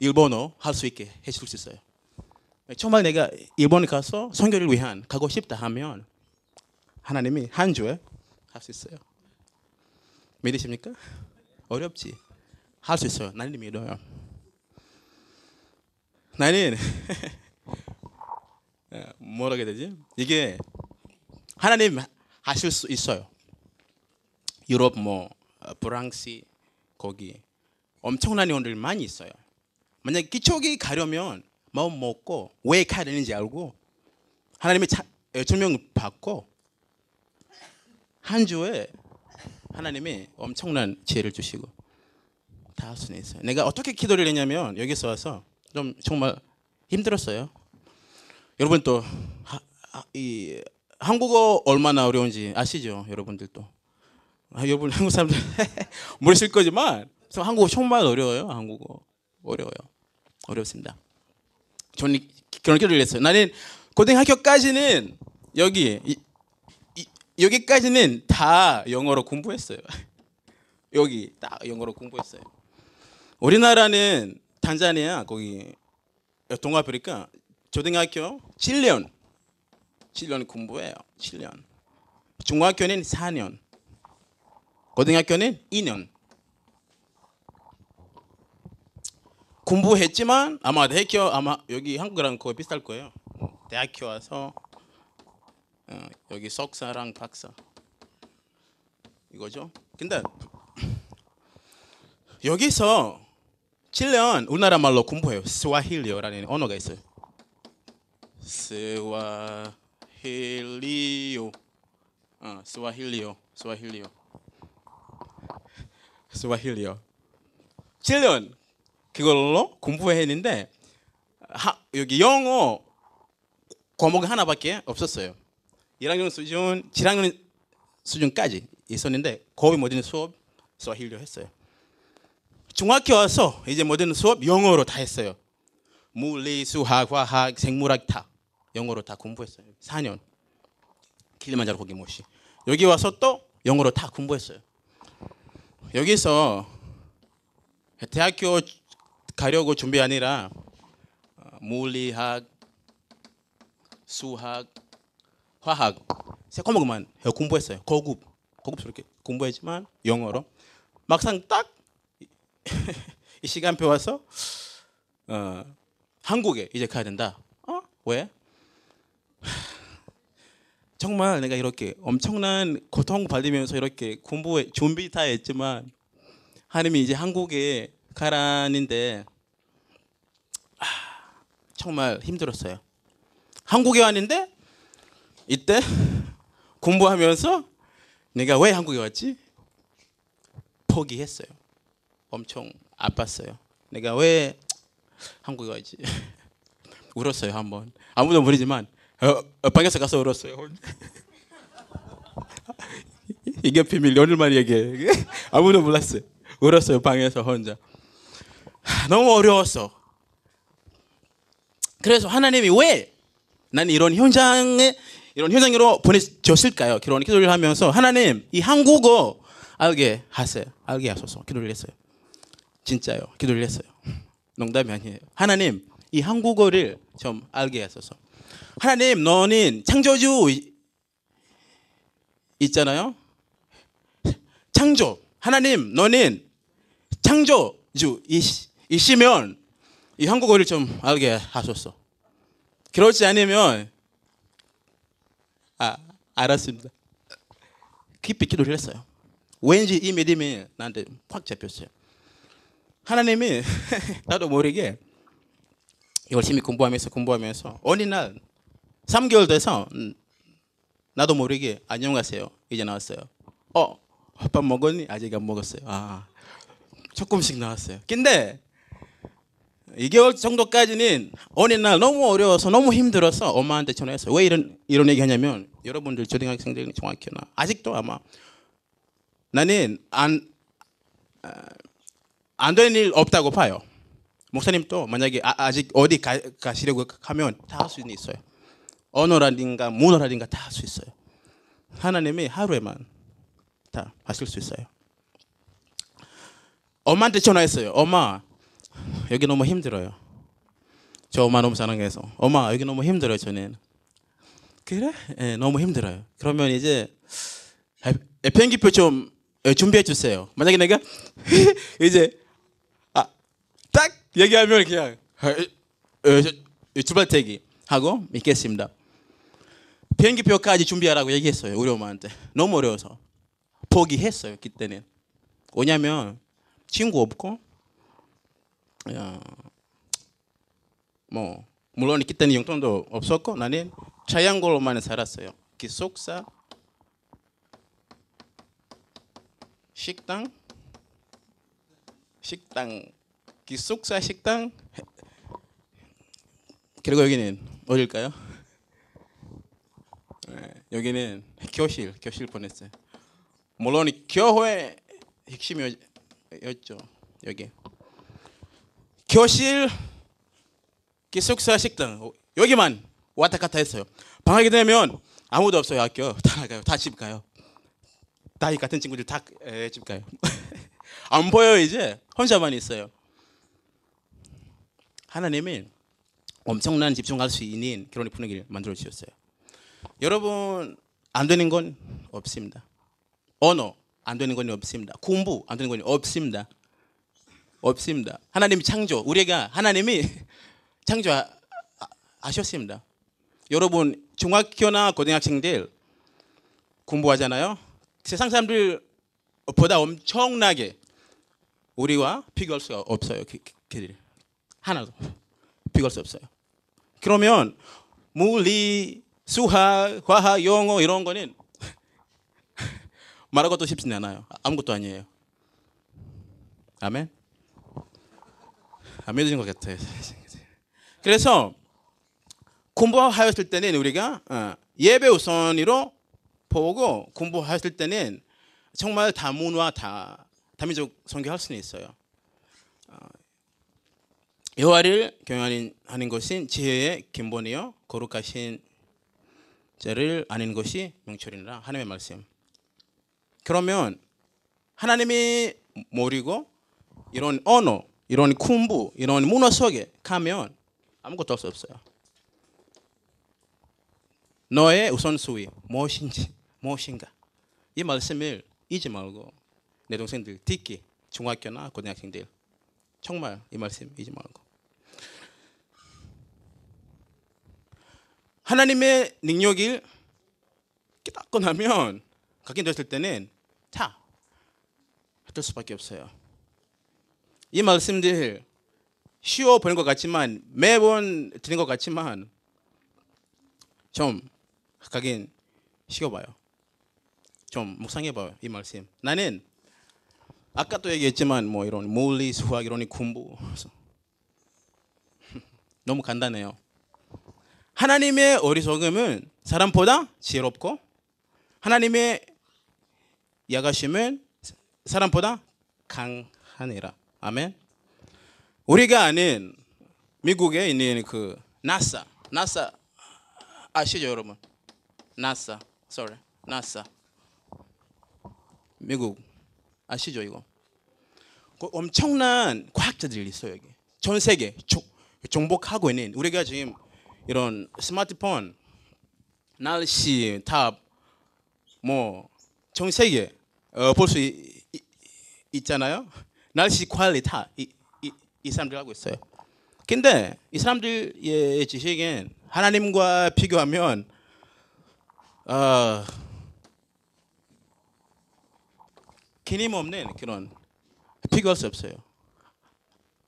일본어 할 수 있게 해줄 수 있어요. 정말 내가 일본 가서 선교를 위한 가고 싶다 하면 하나님이 한 주에 할 수 있어요. 믿으십니까? 어렵지. 할 수 있어요. 나는 믿어요. 나는 뭐라 해야 되지? 이게 하나님 하실 수 있어요. 유럽 뭐 어, 프랑스 거기 엄청난 의원들 많이 있어요. 만약 기초기 가려면 마음 먹고 왜 가야 되는지 알고 하나님의 차, 에, 조명 받고 한 주에 하나님이 엄청난 지혜를 주시고 다 있어요. 내가 어떻게 기도를 했냐면 여기서 와서 좀 정말 힘들었어요. 여러분 또이 한국어 얼마나 어려운지 아시죠? 여러분들도 아, 여러분 한국 사람들 [LAUGHS] 모르실 거지만 한국어 정말 어려워요. 한국어 어려워요. 어렵습니다. 저는 그런 기도를 했어요. 나는 고등학교까지는 여기 여기까지는 다 영어로 공부했어요. [LAUGHS] 여기 딱 영어로 공부했어요. 우리나라는 탄자니아 거기 동아프리카 초등학교 7년 7년 공부해요. 7년. 중학교는 4년. 고등학교는 2년. 공부했지만 아마 대학교 아마 여기 한국이랑 거의 비슷할 거예요. 대학교 와서 어, 여기 석사랑 박사 이거죠. 근데 여기서 7년 우리나라 말로 공부해요. 스와힐리어라는 언어가 있어요. 스와힐리오. 어, 스와힐리오. 스와힐리오. 스와힐리오. 7년 그걸로 공부했는데 하, 여기 영어 과목 하나밖에 없었어요. 1학년 수준, 7학년 수준까지 있었는데 거의 모든 수업 스와힐리오 했어요. 중학교 와서 이제 모든 수업 영어로 다 했어요. 물리, 수학, 화학, 생물학 다 영어로 다 공부했어요. 4년. 킬리만자로 거기 모시. 여기 와서 또 영어로 다 공부했어요. 여기서 대학교 가려고 준비 아니라 어, 물리학, 수학, 화학 세 과목만 공부했어요. 고급 고급스럽게 공부했지만 영어로 막상 딱 [LAUGHS] 이 시간표 와서 어, 한국에 이제 가야 된다. 어? 왜? [SIGHS] 정말 내가 이렇게 엄청난 고통 받으면서 이렇게 공부에 준비 다 했지만 하나님이 이제 한국에 가라는데 아, 정말 힘들었어요. 한국에 왔는데 이때 공부하면서 내가 왜 한국에 왔지? 포기했어요. 엄청 아팠어요. 내가 왜 한국에 왔지? [LAUGHS] 울었어요 한번. 아무도 모르지만 어, 어, 방에서 가서 울었어요. [LAUGHS] 이게 비밀 오늘만 얘기해. [LAUGHS] 아무도 몰랐어요. 울었어요 방에서 혼자. 너무 어려웠어. 그래서 하나님이 왜 나는 이런 현장에 이런 현장으로 보내줬을까요? 그런 기도를 하면서 하나님 이 한국어 알게 하세요. 알게 하소서 기도를 했어요. 진짜요. 기도를 했어요. 농담이 아니에요. 하나님 이 한국어를 좀 알게 하소서. 하나님 너는 창조주 있잖아요. 창조. 하나님 너는 창조주 이시면 이 한국어를 좀 알게 하소서. 그렇지 않으면 아 알았습니다. 깊이 기도를 했어요. 왠지 이 믿음이 나한테 확 잡혔어요. 하나님이 [LAUGHS] 나도 모르게 열심히 공부하면서 공부하면서 어느 날 3개월 돼서 음, 나도 모르게 안녕하세요 이제 나왔어요. 어, 밥 먹었니? 아직 안 먹었어요. 아, 조금씩 나왔어요. 근데 2개월 정도까지는 어느 날 너무 어려워서 너무 힘들어서 엄마한테 전화했어요. 왜 이런 이런 얘기 하냐면 여러분들 초등학생들 정확히 나 아직도 아마 나는 안안 되는 일 없다고 봐요. 목사님도 만약에 아, 직 어디 가, 가시려고 하면 다 할 수 있어요. 언어라든가 문어라든가 다 할 수 있어요. 하나님이 하루에만 다 하실 수 있어요. 엄마한테 전화했어요. 엄마 여기 너무 힘들어요. 저 엄마 너무 사랑해서 엄마 여기 너무 힘들어요 저는. 그래? 네, 너무 힘들어요. 그러면 이제 비행기표 좀 준비해 주세요. 만약에 내가 [LAUGHS] 이제 아, 딱 얘기하면 그냥 출발대기 하고 있겠습니다. 비행기표까지 준비하라고 얘기했어요. 우리 엄마한테. 너무 어려워서 포기했어요. 그때는. 왜냐면 친구 없고 야, 뭐 물론 그때는 용돈도 없었고 나는 자양골로만 살았어요. 기숙사, 식당, 식당, 기숙사 식당. 그리고 여기는 어딜까요? 네, 여기는 교실, 교실 보냈어요. 물론 교회 핵심이었죠. 여기. 교실, 기숙사, 식당 여기만 왔다 갔다 했어요. 방학이 되면 아무도 없어요 학교 [LAUGHS] 다 나가요 다 집 가요. 다이 같은 친구들 다 집 가요. [LAUGHS] 안 보여 이제 혼자만 있어요. 하나님이 엄청난 집중할 수 있는 그런 분위기를 만들어 주셨어요. 여러분 안 되는 건 없습니다. 언어 안 되는 건 없습니다. 공부 안 되는 건 없습니다. 없습니다. 하나님이 창조, 우리가 하나님이 [LAUGHS] 창조하셨습니다. 여러분 중학교나 고등학생들 공부하잖아요. 세상 사람들 보다 엄청나게 우리와 비교할 수 없어요. 그들 하나도 비교할 수 없어요. 그러면 물리, 수학, 화학, 영어 이런 거는 말할 것도 쉽지 않아요. 아무것도 아니에요. 아멘. 안 믿어진 것 같아요. [LAUGHS] 그래서 공부하였을 때는 우리가 어, 예배 우선으로 보고 공부하였을 때는 정말 다문화 다 다민족 선교할 수는 있어요. 어, 여호와를 경외하는 것은 지혜의 근본이요 거룩하신 자를 아는 것이 명철이라 하나님의 말씀. 그러면 하나님이 모르고 이런 언어 이런 공부, 이런 문화 속에 가면 아무것도 할 수 없어요. 너의 우선순위 무엇인지 무엇인가? 이 말씀을 잊지 말고 내 동생들 듣기 중학교나 고등학생들 정말 이 말씀 잊지 말고. 하나님의 능력을 깨닫고 나면 각인됐을 때는 다 어떨 수밖에 없어요. 이 말씀들 쉬워 보이는 것 같지만 매번 드는 것 같지만 좀 가긴 쉬워봐요. 좀 묵상해봐요 이 말씀. 나는 아까도 얘기했지만 뭐 이런 물리, 수학 이런 공부 너무 간단해요. 하나님의 어리석음은 사람보다 지혜롭고 하나님의 야가심은 사람보다 강하니라. 아멘. 우리가 아는 미국에 있는 그 나사, 나사 아시죠 여러분? 나사, sorry, 나사. 미국 아시죠 이거? 그 엄청난 과학자들이 있어요 여기. 전 세계 조, 정복하고 있는 우리가 지금 이런 스마트폰, 날씨, 탑, 뭐 전 세계 어, 볼 수 있잖아요. 날씨 관리 다이 이, 이 사람들 하고 있어요. 근데 이 사람들의 지식은 하나님과 비교하면 어, 끊임없는 그런 비교할 수 없어요.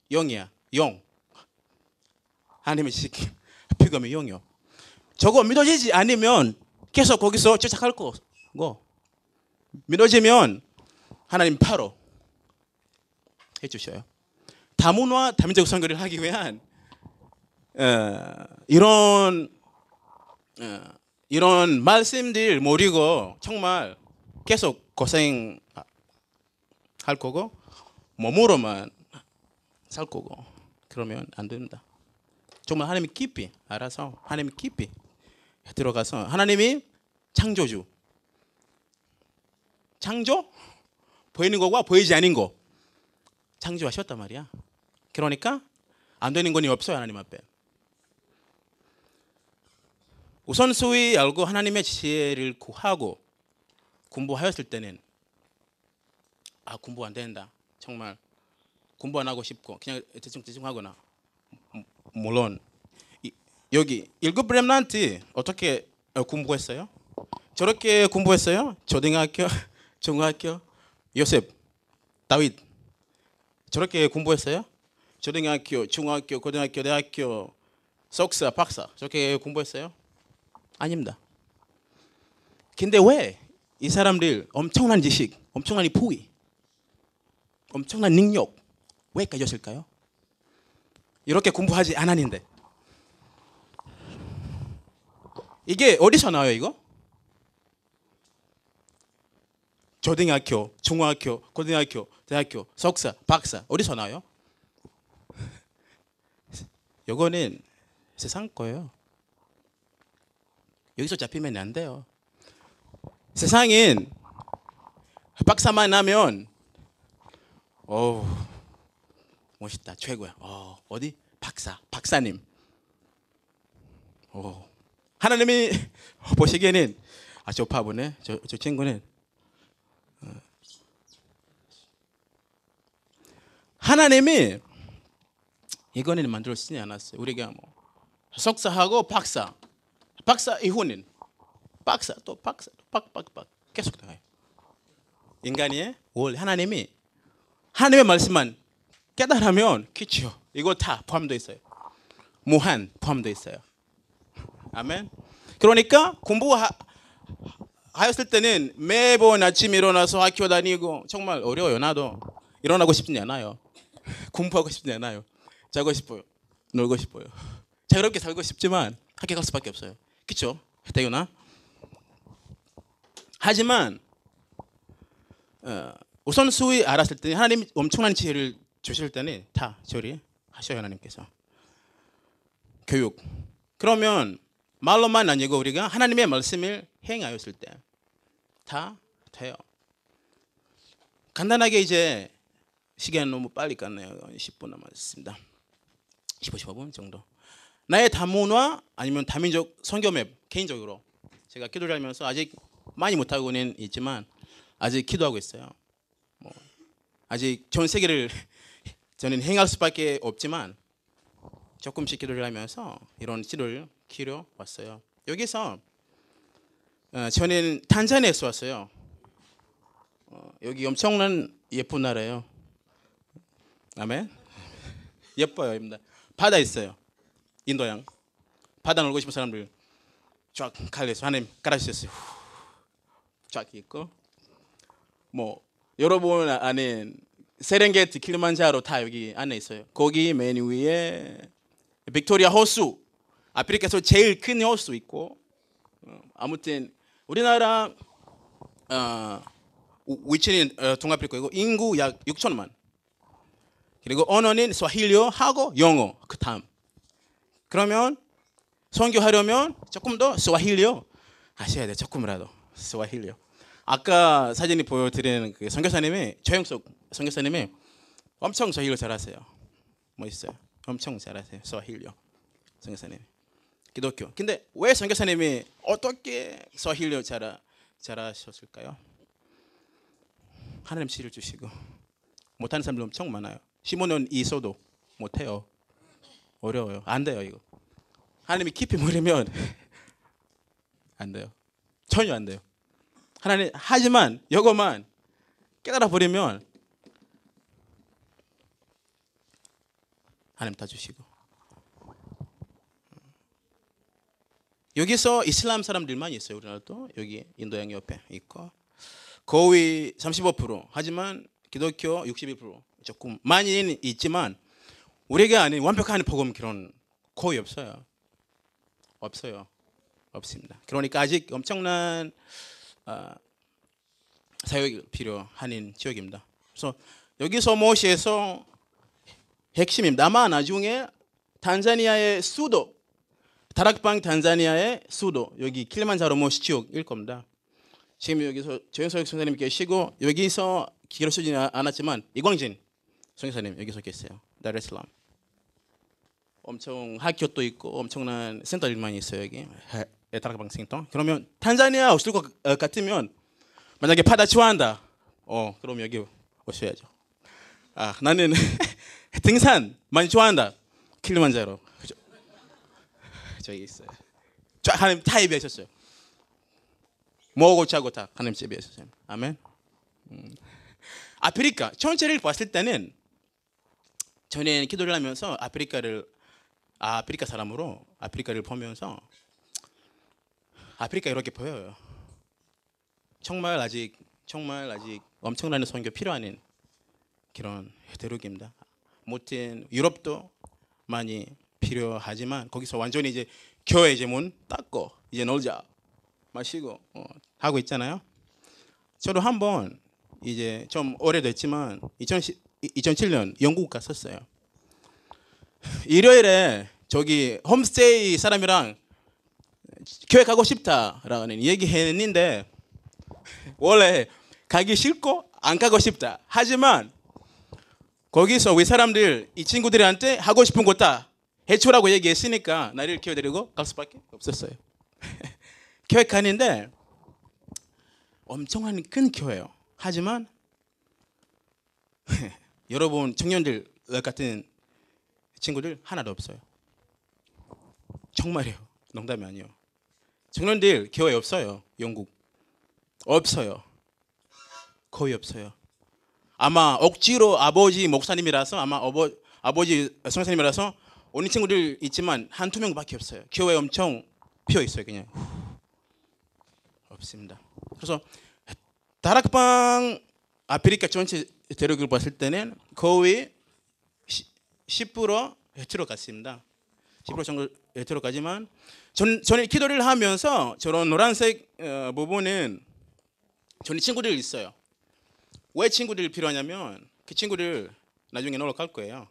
영이야, 영. 하나님의 지식 비교하면 영이요. 저거 믿어지지 않으면 계속 거기서 쫓아갈 거고 믿어지면 하나님 바로 해주셔요. 다문화 다민족 선교를 하기 위한 어, 이런 어, 이런 말씀들 모르고 정말 계속 고생 할 거고 몸으로만 살 거고 그러면 안 됩니다. 정말 하나님이 깊이 알아서 하나님이 깊이 들어가서 하나님이 창조주 창조 보이는 거와 보이지 않는 거 창조하셨단 말이야. 그러니까 안 되는 건 없어요 하나님 앞에. 우선 소위 알고 하나님의 지혜를 구하고 공부하였을 때는 아 공부 안 된다. 정말 공부 안 하고 싶고 그냥 대충 대충 하거나 물론 이, 여기 일곱 렘란트 어떻게 공부했어요? 저렇게 공부했어요? 초등학교, [LAUGHS] 중학교, 요셉, 다윗 저렇게 공부했어요? 초등학교, 중학교, 고등학교, 대학교, 석사, 박사 저렇게 공부했어요? 아닙니다. 근데 왜 이 사람들 엄청난 지식, 엄청난 포기, 엄청난 능력 왜 가졌을까요? 이렇게 공부하지 않았는데 이게 어디서 나와요 이거? 초등학교, 중학교, 고등학교, 대학교, 석사, 박사 어디서 나와요? [LAUGHS] 이거는 세상 거예요. 여기서 잡히면 안 돼요. 세상엔 박사만 나면 어우 멋있다 최고야. 어, 어디 박사 박사님. 어, 하나님이 [LAUGHS] 보시기에는 아저 바보네 저, 저 친구는 어. 하나님이 이거는 만들어 쓰지 않았어요. 우리가 뭐 석사하고 박사, 박사 이후는 박사 또 박사 또 빡빡빡 계속 나가요. 인간이 월 하나님이 하나님의 말씀만 깨달으면 그죠. 이거 다 포함되어 있어요. 무한 포함되어 있어요. 아멘. 그러니까 공부하였을 때는 매번 아침 일어나서 학교 다니고 정말 어려워요. 나도 일어나고 싶지 않아요. 공부하고 싶지 않아요. 자고 싶어요. 놀고 싶어요. 자유롭게 살고 싶지만 학교 갈 수밖에 없어요. 그렇죠? 대윤아. 하지만 어, 우선 수위 알았을 때 하나님이 엄청난 지혜를 주실 때는 다 저리 하셔요 하나님께서. 교육. 그러면 말로만 아니고 우리가 하나님의 말씀을 행하였을 때 다 돼요. 간단하게 이제 시간 너무 빨리 갔네요. 10분 남았습니다. 15, 15분 정도 나의 다문화 아니면 다민족 선교맵 개인적으로 제가 기도를 하면서 아직 많이 못하고는 있지만 아직 기도하고 있어요. 뭐 아직 전 세계를 [LAUGHS] 저는 행할 수밖에 없지만 조금씩 기도를 하면서 이런 씨를 키러 왔어요. 여기서 어, 저는 탄자니아에서 왔어요. 어, 여기 엄청난 예쁜 나라예요. 아멘. [LAUGHS] 예뻐요, 입니다. 바다 있어요. 인도양. 바다 놀고 싶은 사람들 쫙 갈래서 하나님 깔아주셨어요. 후. 쫙 있고 뭐 여러분 아는 세렝게티 킬리만자로 다 여기 안에 있어요. 거기 맨 위에 빅토리아 호수 아프리카에서 제일 큰 호수 있고 어, 아무튼 우리나라 어, 위치는 어, 동아프리카이고 인구 약 6천만 그리고 언어는 스와힐리어하고 영어 그 다음 그러면 선교하려면 조금 더 스와힐리어 하셔야 돼. 조금이라도. 스와힐리어 아까 사진이 보여드리는 그 선교사님이 조영석 선교사님이 엄청 스와힐리어 잘하세요. 멋있어요? 엄청 잘하세요. 스와힐리어 선교사님 기독교. 근데 왜 선교사님이 어떻게 스와힐리어 잘 잘하셨을까요? 하나님 씨를 주시고. 못하는 사람들 엄청 많아요. 15년 있어도 못해요 어려워요. 안 돼요 이거. 하나님이 깊이 모르면 [LAUGHS] 안 돼요. 전혀 안 돼요. 하나님 하지만 이거만 깨달아 버리면 하나님 다 주시고. 여기서 이슬람 사람들만 있어요 우리나라도. 여기 인도양 옆에 있고. 거의 35% 하지만 기독교 61% 조금 많이는 있지만 우리가 아닌 완벽한 복음 그런 거의 없어요 없어요 없습니다 그러니까 아직 엄청난 아, 사역이 필요한 지역입니다. 그래서 여기서 모시에서 핵심입니다. 아마 나중에 탄자니아의 수도 다락방 탄자니아의 수도 여기 킬리만자로 모시 지역일 겁니다. 지금 여기서 조영석 선생님 계시고 여기서 기를 쓰지 않았지만 이광진 선생님 여기서 계세요. 다르슬람 엄청 학교도 있고 엄청난 센터들만 있어요 여기. 다락방 센터. 그러면 탄자니아 오실 것 같으면 만약에 바다 좋아한다. 어, 그럼 여기 오셔야죠. 아, 나는 [LAUGHS] 등산 많이 좋아한다. 킬리만자로. 그죠? 저기 있어요. 쫙 하나님 다 예배하셨어요. 먹고 자고 다 하나님 예배하셨어요. 아멘. 음. 아프리카 전체를 봤을 때는 저는 기도를 하면서 아프리카를 아프리카 사람으로 아프리카를 보면서 아프리카 이렇게 보여요. 정말 아직 정말 아직 엄청난 선교 필요한 그런 대륙입니다. 못한 유럽도 많이 필요하지만 거기서 완전히 이제 교회 이제 문 닫고 이제 놀자 마시고 어, 하고 있잖아요. 저도 한번 이제 좀 오래됐지만 2010, 2007년 영국 갔었어요. 일요일에 저기 홈스테이 사람이랑 교회 가고 싶다라는 얘기했는데 원래 가기 싫고 안 가고 싶다. 하지만 거기서 우리 사람들 이 친구들한테 하고 싶은 거다 해초라고 얘기했으니까 나를 키워드리고 갈 수밖에 없었어요. [LAUGHS] 교회 가는데 엄청난 큰 교회요. 하지만 [LAUGHS] 여러분 청년들 같은 친구들 하나도 없어요. 정말이에요. 농담이 아니에요. 청년들 교회 없어요. 영국 없어요. 거의 없어요. 아마 억지로 아버지 목사님이라서 아마 어버, 아버지 선생님이라서 오는 친구들 있지만 한두 명밖에 없어요. 교회 엄청 피어 있어요. 그냥 없습니다. 그래서 다락방 아프리카 전체 대륙을 봤을 때는 거의 10% 해트로 갔습니다. 10% 정도 해트로 가지만 전, 저는 기도를 하면서 저런 노란색 어, 부분은 저는 친구들 있어요. 왜 친구들 필요하냐면 그 친구들 나중에 놀러 갈 거예요.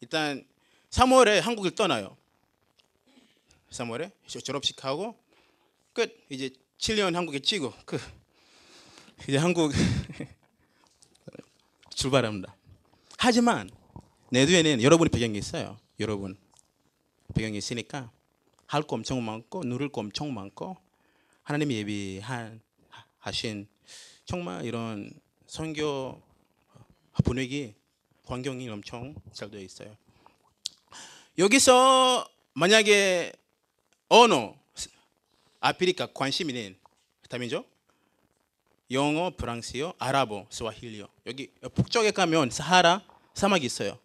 일단 3월에 한국을 떠나요. 3월에 졸업식 하고 끝 이제 7년 한국에 치고 그 이제 한국 [LAUGHS] 출발합니다. 하지만 내 뒤에는 여러분의 배경이 있어요. 여러분 배경이 있으니까 할 거 엄청 많고 누릴 거 엄청 많고 하나님이 예비한 하신 정말 이런 선교 분위기 환경이 엄청 잘 되어 있어요. 여기서 만약에 언어 아프리카 관심 있는 다음이죠. 영어, 프랑스어, 아랍어, 스와힐리어. 여기 북쪽에 가면 사하라 사막이 있어요.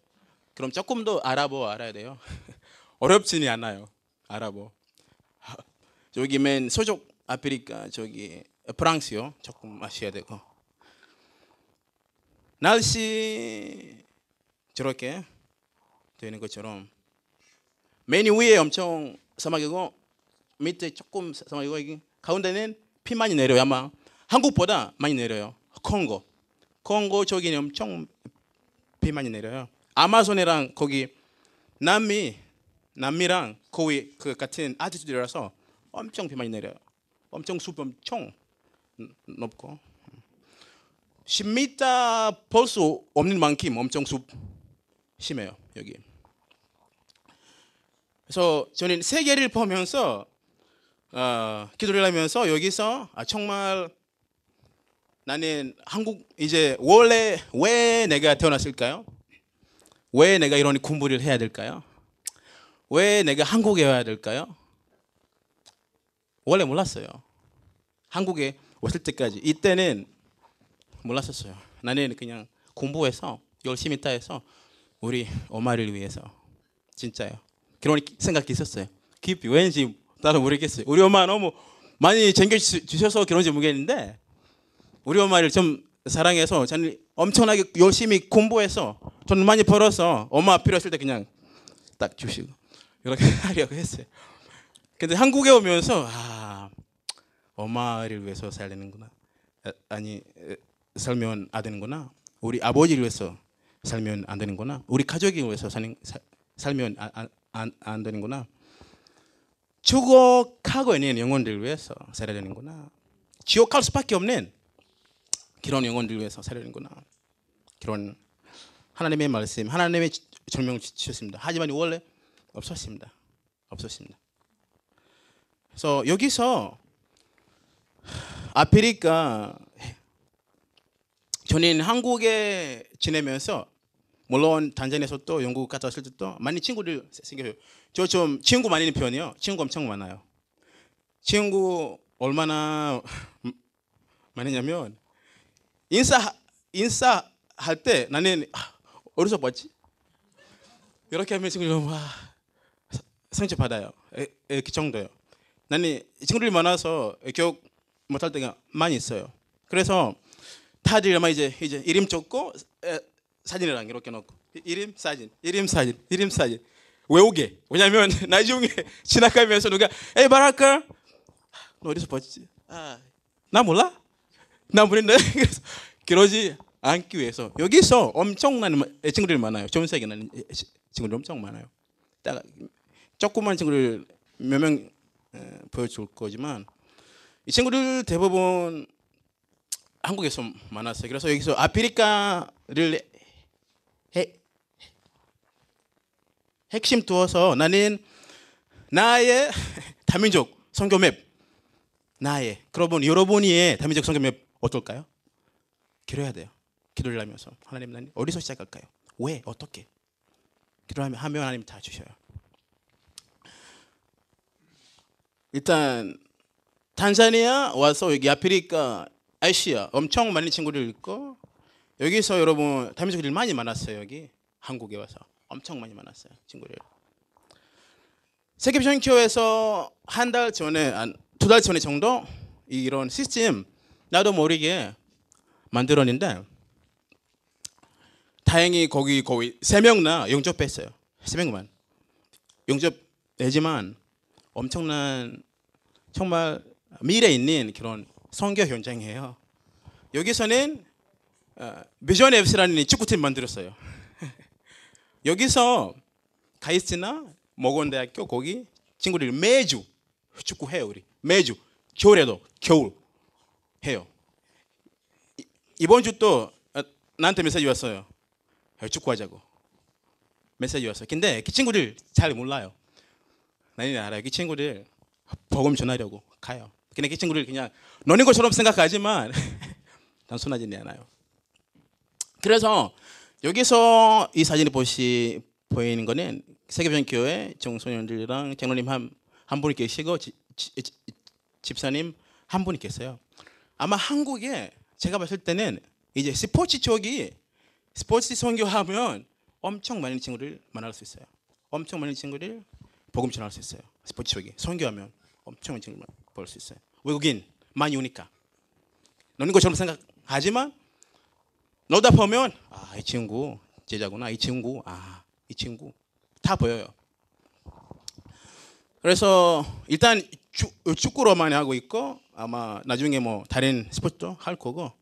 그럼 조금 더 아랍어 알아야 돼요. [LAUGHS] 어렵지는 않아요. 아랍어. 여기 맨 서쪽 아프리카 저기 프랑스요. 조금 아셔야 되고. 날씨 저렇게 되는 것처럼 맨 위에 엄청 사막이고 밑에 조금 사막이고 여기 가운데는 피 많이 내려요 아마. 한국보다 많이 내려요. 콩고. 콩고 저기는 엄청 비 많이 내려요. 아마존이랑 거기 남미 남미랑 거의 그 같은 아티튜드라서 엄청 비 많이 내려요 엄청 숲 엄청 높고 10m 볼 수 없는 만큼 엄청 숲 심해요 여기. 그래서 저는 세계를 보면서 어, 기도를 하면서 여기서 아, 정말 나는 한국 이제 원래 왜 내가 태어났을까요? 왜 내가 이런 공부를 해야 될까요? 왜 내가 한국에 와야 될까요? 원래 몰랐어요. 한국에 왔을 때까지 이때는 몰랐었어요. 나는 그냥 공부해서 열심히 따해서 우리 엄마를 위해서 진짜요. 그런 생각이 있었어요. 깊이 왠지 나도 모르겠어요. 우리 엄마 너무 많이 챙겨 주셔서 그런지 모르겠는데 우리 엄마를 좀 사랑해서 저는 엄청나게 열심히 공부해서 돈 많이 벌어서 엄마 필요했을 때 그냥 딱 주시고 이렇게 [LAUGHS] 하려고 했어요. 근데 한국에 오면서 아 엄마를 위해서 살려는구나. 아니 살면 안 되는구나. 우리 아버지를 위해서 살면 안 되는구나. 우리 가족을 위해서 사는, 사, 살면 안, 안, 안 되는구나. 죽어가고 있는 영혼들 위해서 살아야 되는구나. 지옥할 수밖에 없는 그런 영혼들 위해서 살아야 되는구나. 그런 하나님의 말씀, 하나님의 설명을 주셨습니다. 하지만 원래 없었습니다. 없었습니다. 그래서 여기서 아프리카 저는 한국에 지내면서 물론 단자니에서 또 영국 갔다 왔을 때도 많이 친구들 생겨요. 저 좀 친구 있는 편이요. 친구 엄청 많아요. 친구 얼마나 많으냐면 인사 인사 할 때 나는 아, 어디서 봤지? 이렇게 하면 친구들 와 상처 받아요. 그 정도요. 나는 친구들이 많아서 기억 못할 때가 많이 있어요. 그래서 다들 아마 이제 이제 이름 적고 에, 사진이랑 이렇게 넣고 이름 사진, 이름 사진, 이름 사진 외우게. 왜냐면 [LAUGHS] 나중에 지나가면서 누가 에이 말할까? 너 어디서 봤지? 아, 나 몰라? 나 모르는데 [LAUGHS] 그래서 그러지 않기 위해서 여기서 엄청난 친구들이 많아요. 전 세계 나는 친구들 엄청 많아요. 딱 조그만 친구들 몇명 보여줄 거지만 이 친구들 대부분 한국에서 만났어요. 그래서 여기서 아프리카를 해, 핵심 두어서 나는 나의 [LAUGHS] 다민족 선교 맵 나의 그러면 여러분이 다민족 선교 맵 어떨까요? 기도해야 돼요. 기도를 하면서 하나님 나는 어디서 시작할까요? 왜 어떻게 기도하면 하면 하나님 다 주셔요. 일단 탄자니아 와서 여기 아프리카 아시아 엄청 많은 친구들 있고 여기서 여러분 다민족들이 많이 많았어요 여기. 한국에 와서 엄청 많이 많았어요 친구들. 세계편교에서 한 달 전에 두 달 전에 정도 이런 시스템 나도 모르게 만들었는데 다행히 거기 거의 세 명나 영접했어요. 세 명만. 영접되지만 엄청난 정말 미래 있는 그런 선교 현장이에요. 여기서는 비전 앱스라는 축구팀 만들었어요. [LAUGHS] 여기서 가이스나 모건대학교 거기 친구들이 매주 축구해요 우리 매주 겨울에도 겨울 해요. 이번 주 또 나한테 메시지 왔어요. 축구하자고 메시지 왔어요. 근데 그 친구들 잘 몰라요. 나는 알아요. 그 친구들 복음 전하려고 가요. 근데 그 친구들 그냥 노는 것처럼 생각하지만 [LAUGHS] 단순하지 않아요. 그래서 여기서 이 사진을 보시 보이는 거는 세계변 교회 청소년들이랑 장로님 한, 한 분이 계시고 지, 지, 지, 집사님 한 분이 계세요. 아마 한국에 제가 봤을 때는 이제 스포츠 쪽이 스포츠 선교하면 엄청 많은 친구를 만날 수 있어요. 엄청 많은 친구를 복음 전할 수 있어요. 스포츠 쪽이 선교하면 엄청 많은 친구를 볼수 있어요. 외국인 많이 오니까 노는 것처럼 생각하지만 너다 보면 아 이 친구 제자구나 이 친구 아 이 친구 다 보여요. 그래서 일단 축, 축구로 많이 하고 있고 아마 나중에 뭐 다른 스포츠도 할 거고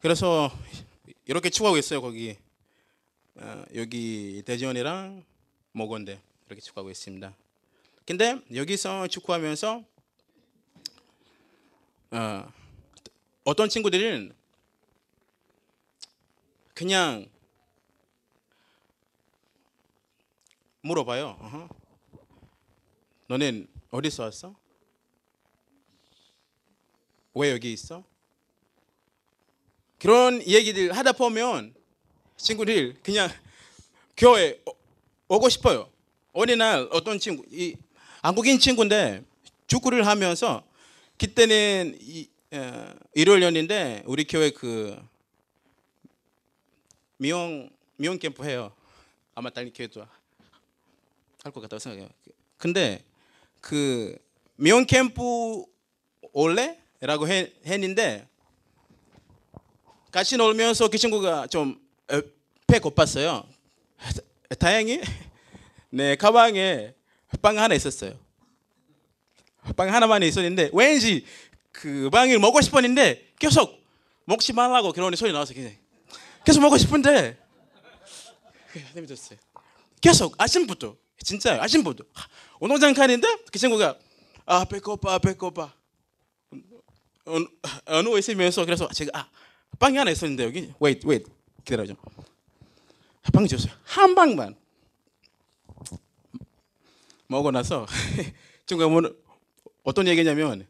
그래서 이렇게 축구하고 있어요 거기 어, 여기 대전이랑 모건대 이렇게 축구하고 있습니다. 근데 여기서 축구하면서 어, 어떤 친구들은 그냥 물어봐요. 어허. 너는 어디서 왔어? 왜 여기 있어? 그런 얘기들 하다 보면 친구들 그냥 교회 오고 싶어요. 어느 날 어떤 친구, 이 한국인 친구인데 축구를 하면서 그때는 이, 어, 일요일이었는데 우리 교회 그 미용 미용 캠프 해요. 아마 다른 교회도 할 것 같다고 생각해요. 근데 그 미용 캠프 올래 라고 해, 했는데 같이 놀면서 그 친구가 좀 배 고팠어요. [LAUGHS] 다행히 내 가방에 빵 하나 있었어요. 빵 하나만 있었는데 왠지 그 빵을 먹고 싶었는데 계속 먹지 말라고 그런 소리 나와서 그냥 계속 먹고 싶은데 재밌었어요. 계속 아침부터 진짜요 아침부터. 운동장 가는데 그 친구가 아 배고파 배고파. 어, 누워 있으면서 그래서 제가 아 빵이 하나 있었는데 여기 wait wait. 기다려줘. 빵이 줬어요. 한 방만 먹고 나서 [LAUGHS] 친구가 뭐 어떤 얘기냐면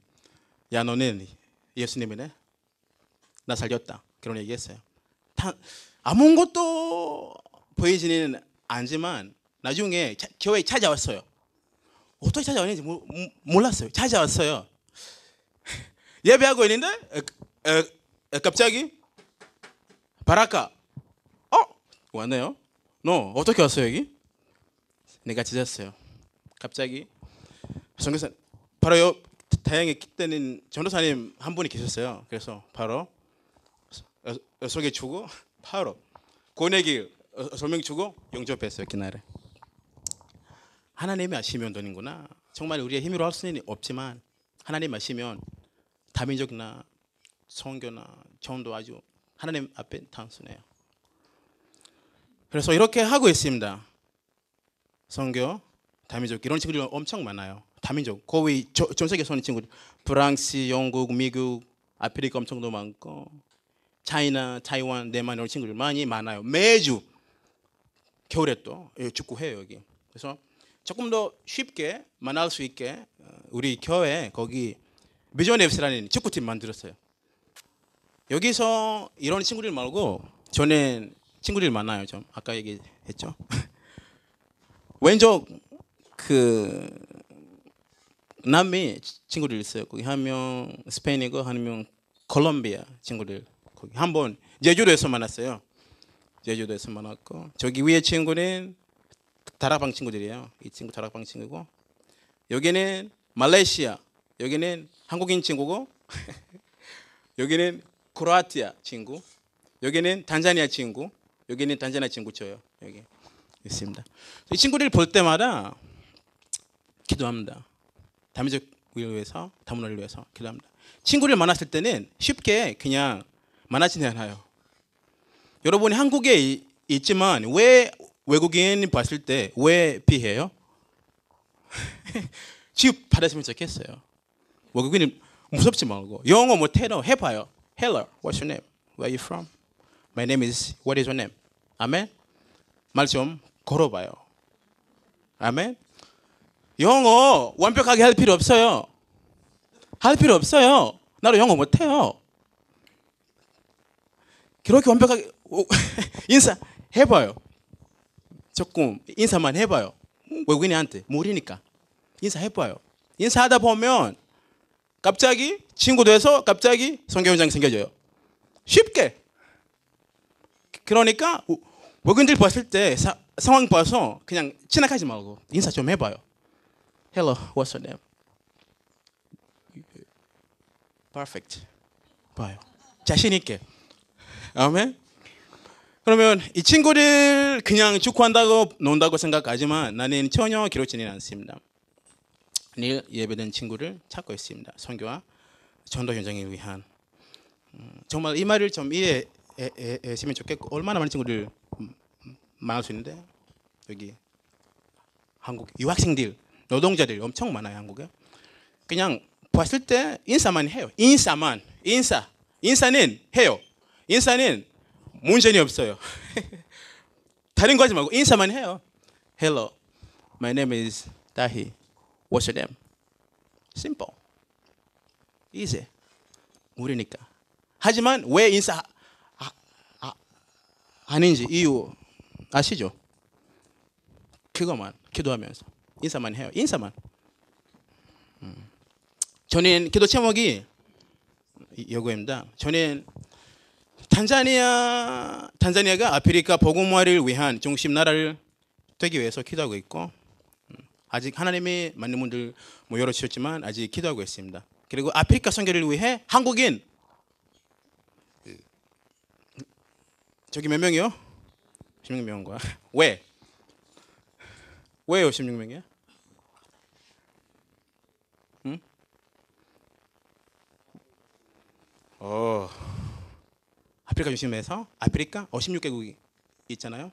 야 너는 예수님이네? 나 살렸다. 그런 얘기했어요. 다, 아무것도 보이지는 않지만 나중에 차, 교회에 찾아왔어요. 어떻게 찾아왔는지 모, 몰랐어요. 찾아왔어요. [LAUGHS] 예배하고 있는데 에, 에, 에, 갑자기 바라카. 어? 왔네요. 너 어떻게 왔어요 여기? 내가 찾았어요 갑자기 성교사 바로 요 다행히 그때는 전도사님 한 분이 계셨어요. 그래서 바로 소개 주고 바로 권내기 설명 주고 영접했어요 그날에. 하나님이 아시면 되는구나. 정말 우리의 힘으로 할 수는 없지만 하나님 아시면 다민족나 성교나 전도 아주 하나님 앞에 단순해요. 그래서 이렇게 하고 있습니다. 성교, 다민족 이런 친구들이 엄청 많아요. 다민족 거의 전 세계 서는 친구들 프랑스, 영국, 미국, 아프리카 엄청도 많고 차이나, 타이완, 대만 이런 친구들 많이 많아요. 매주 겨울에 또 축구해요 여기. 그래서 조금 더 쉽게 만날 수 있게 우리 교회 거기 비전 앱스라는 축구팀 만들었어요. 여기서 이런 친구들 말고 저는 친구들 많아요. 좀 아까 얘기했죠. [LAUGHS] 왼쪽 그 남미 친구들 있어요. 거기 한 명 스페인이고 한 명 콜롬비아 친구들 거기 한 번 제주도에서 만났어요. 제주도에서 만났고 저기 위에 친구는 다락방 친구들이에요. 이 친구 다락방 친구고 여기는 말레이시아 여기는 한국인 친구고 [LAUGHS] 여기는 크로아티아 친구 여기는 단자니아 친구 여기는 단자니아 친구 저요 여기 있습니다. 이 친구들 볼 때마다 기도합니다. 다민족 위해서 다문화를 위해서 기도합니다. 친구를 만났을 때는 쉽게 그냥 만나지 않아요. 여러분이 한국에 있지만 왜 외국인 봤을 때 왜 피해요? [LAUGHS] 취업 받았으면 좋겠어요. 외국인이 무섭지 말고 영어 못해도 해봐요. Hello, what's your name? Where are you from? My name is. What is your name? 아멘. 말 좀 걸어봐요. 아멘. 영어 완벽하게 할 필요 없어요. 할 필요 없어요. 나도 영어 못해요. 그렇게 완벽하게 오, [LAUGHS] 인사 해봐요. 조금 인사만 해봐요. 외국인한테 모르니까 인사 해봐요. 인사하다 보면 갑자기 친구 돼서 갑자기 성경장이 생겨져요. 쉽게. 그러니까 외국인들 봤을 때 사, 상황 봐서 그냥 지나가지 말고 인사 좀 해봐요. Hello, what's your name? Perfect. 봐요. 자신 있게. 아멘. 그러면 이 친구를 그냥 축구한다고 논다고 생각하지만 나는 전혀 그렇지는 않습니다. 내일 예배된 친구를 찾고 있습니다. 선교와 전도 현장을 위한 음, 정말 이 말을 좀 이해 했으면 좋겠고 얼마나 많은 친구들 음, 만날 수 있는데 여기 한국 유학생들 노동자들 엄청 많아요 한국에. 그냥 봤을 때 인사만 해요. 인사만. 인사. 인사는 해요. 인사는 문제는 없어요. [LAUGHS] 다른 거 하지 말고 인사만 해요. Hello my name is Dahi. What's your name? Simple. Easy. 모르니까. 하지만 왜 인사 아, 아, 아닌지 이유 아시죠? 그것만 기도하면서 인사만 해요. 인사만. 음. 저는 기도 제목이 이거입니다. 저는 탄자니아 탄자니아가 아프리카 복음화를 위한 중심 나라를 되기 위해서 기도하고 있고 음, 아직 하나님이 많은 분들 모여러 주셨지만 아직 기도하고 있습니다. 그리고 아프리카 선교를 위해 한국인 그, 저기 몇 명이요? 16명과 [LAUGHS] 왜? 왜요 16명이야? 어. 아프리카 중심에서 아프리카 56개국이 있잖아요.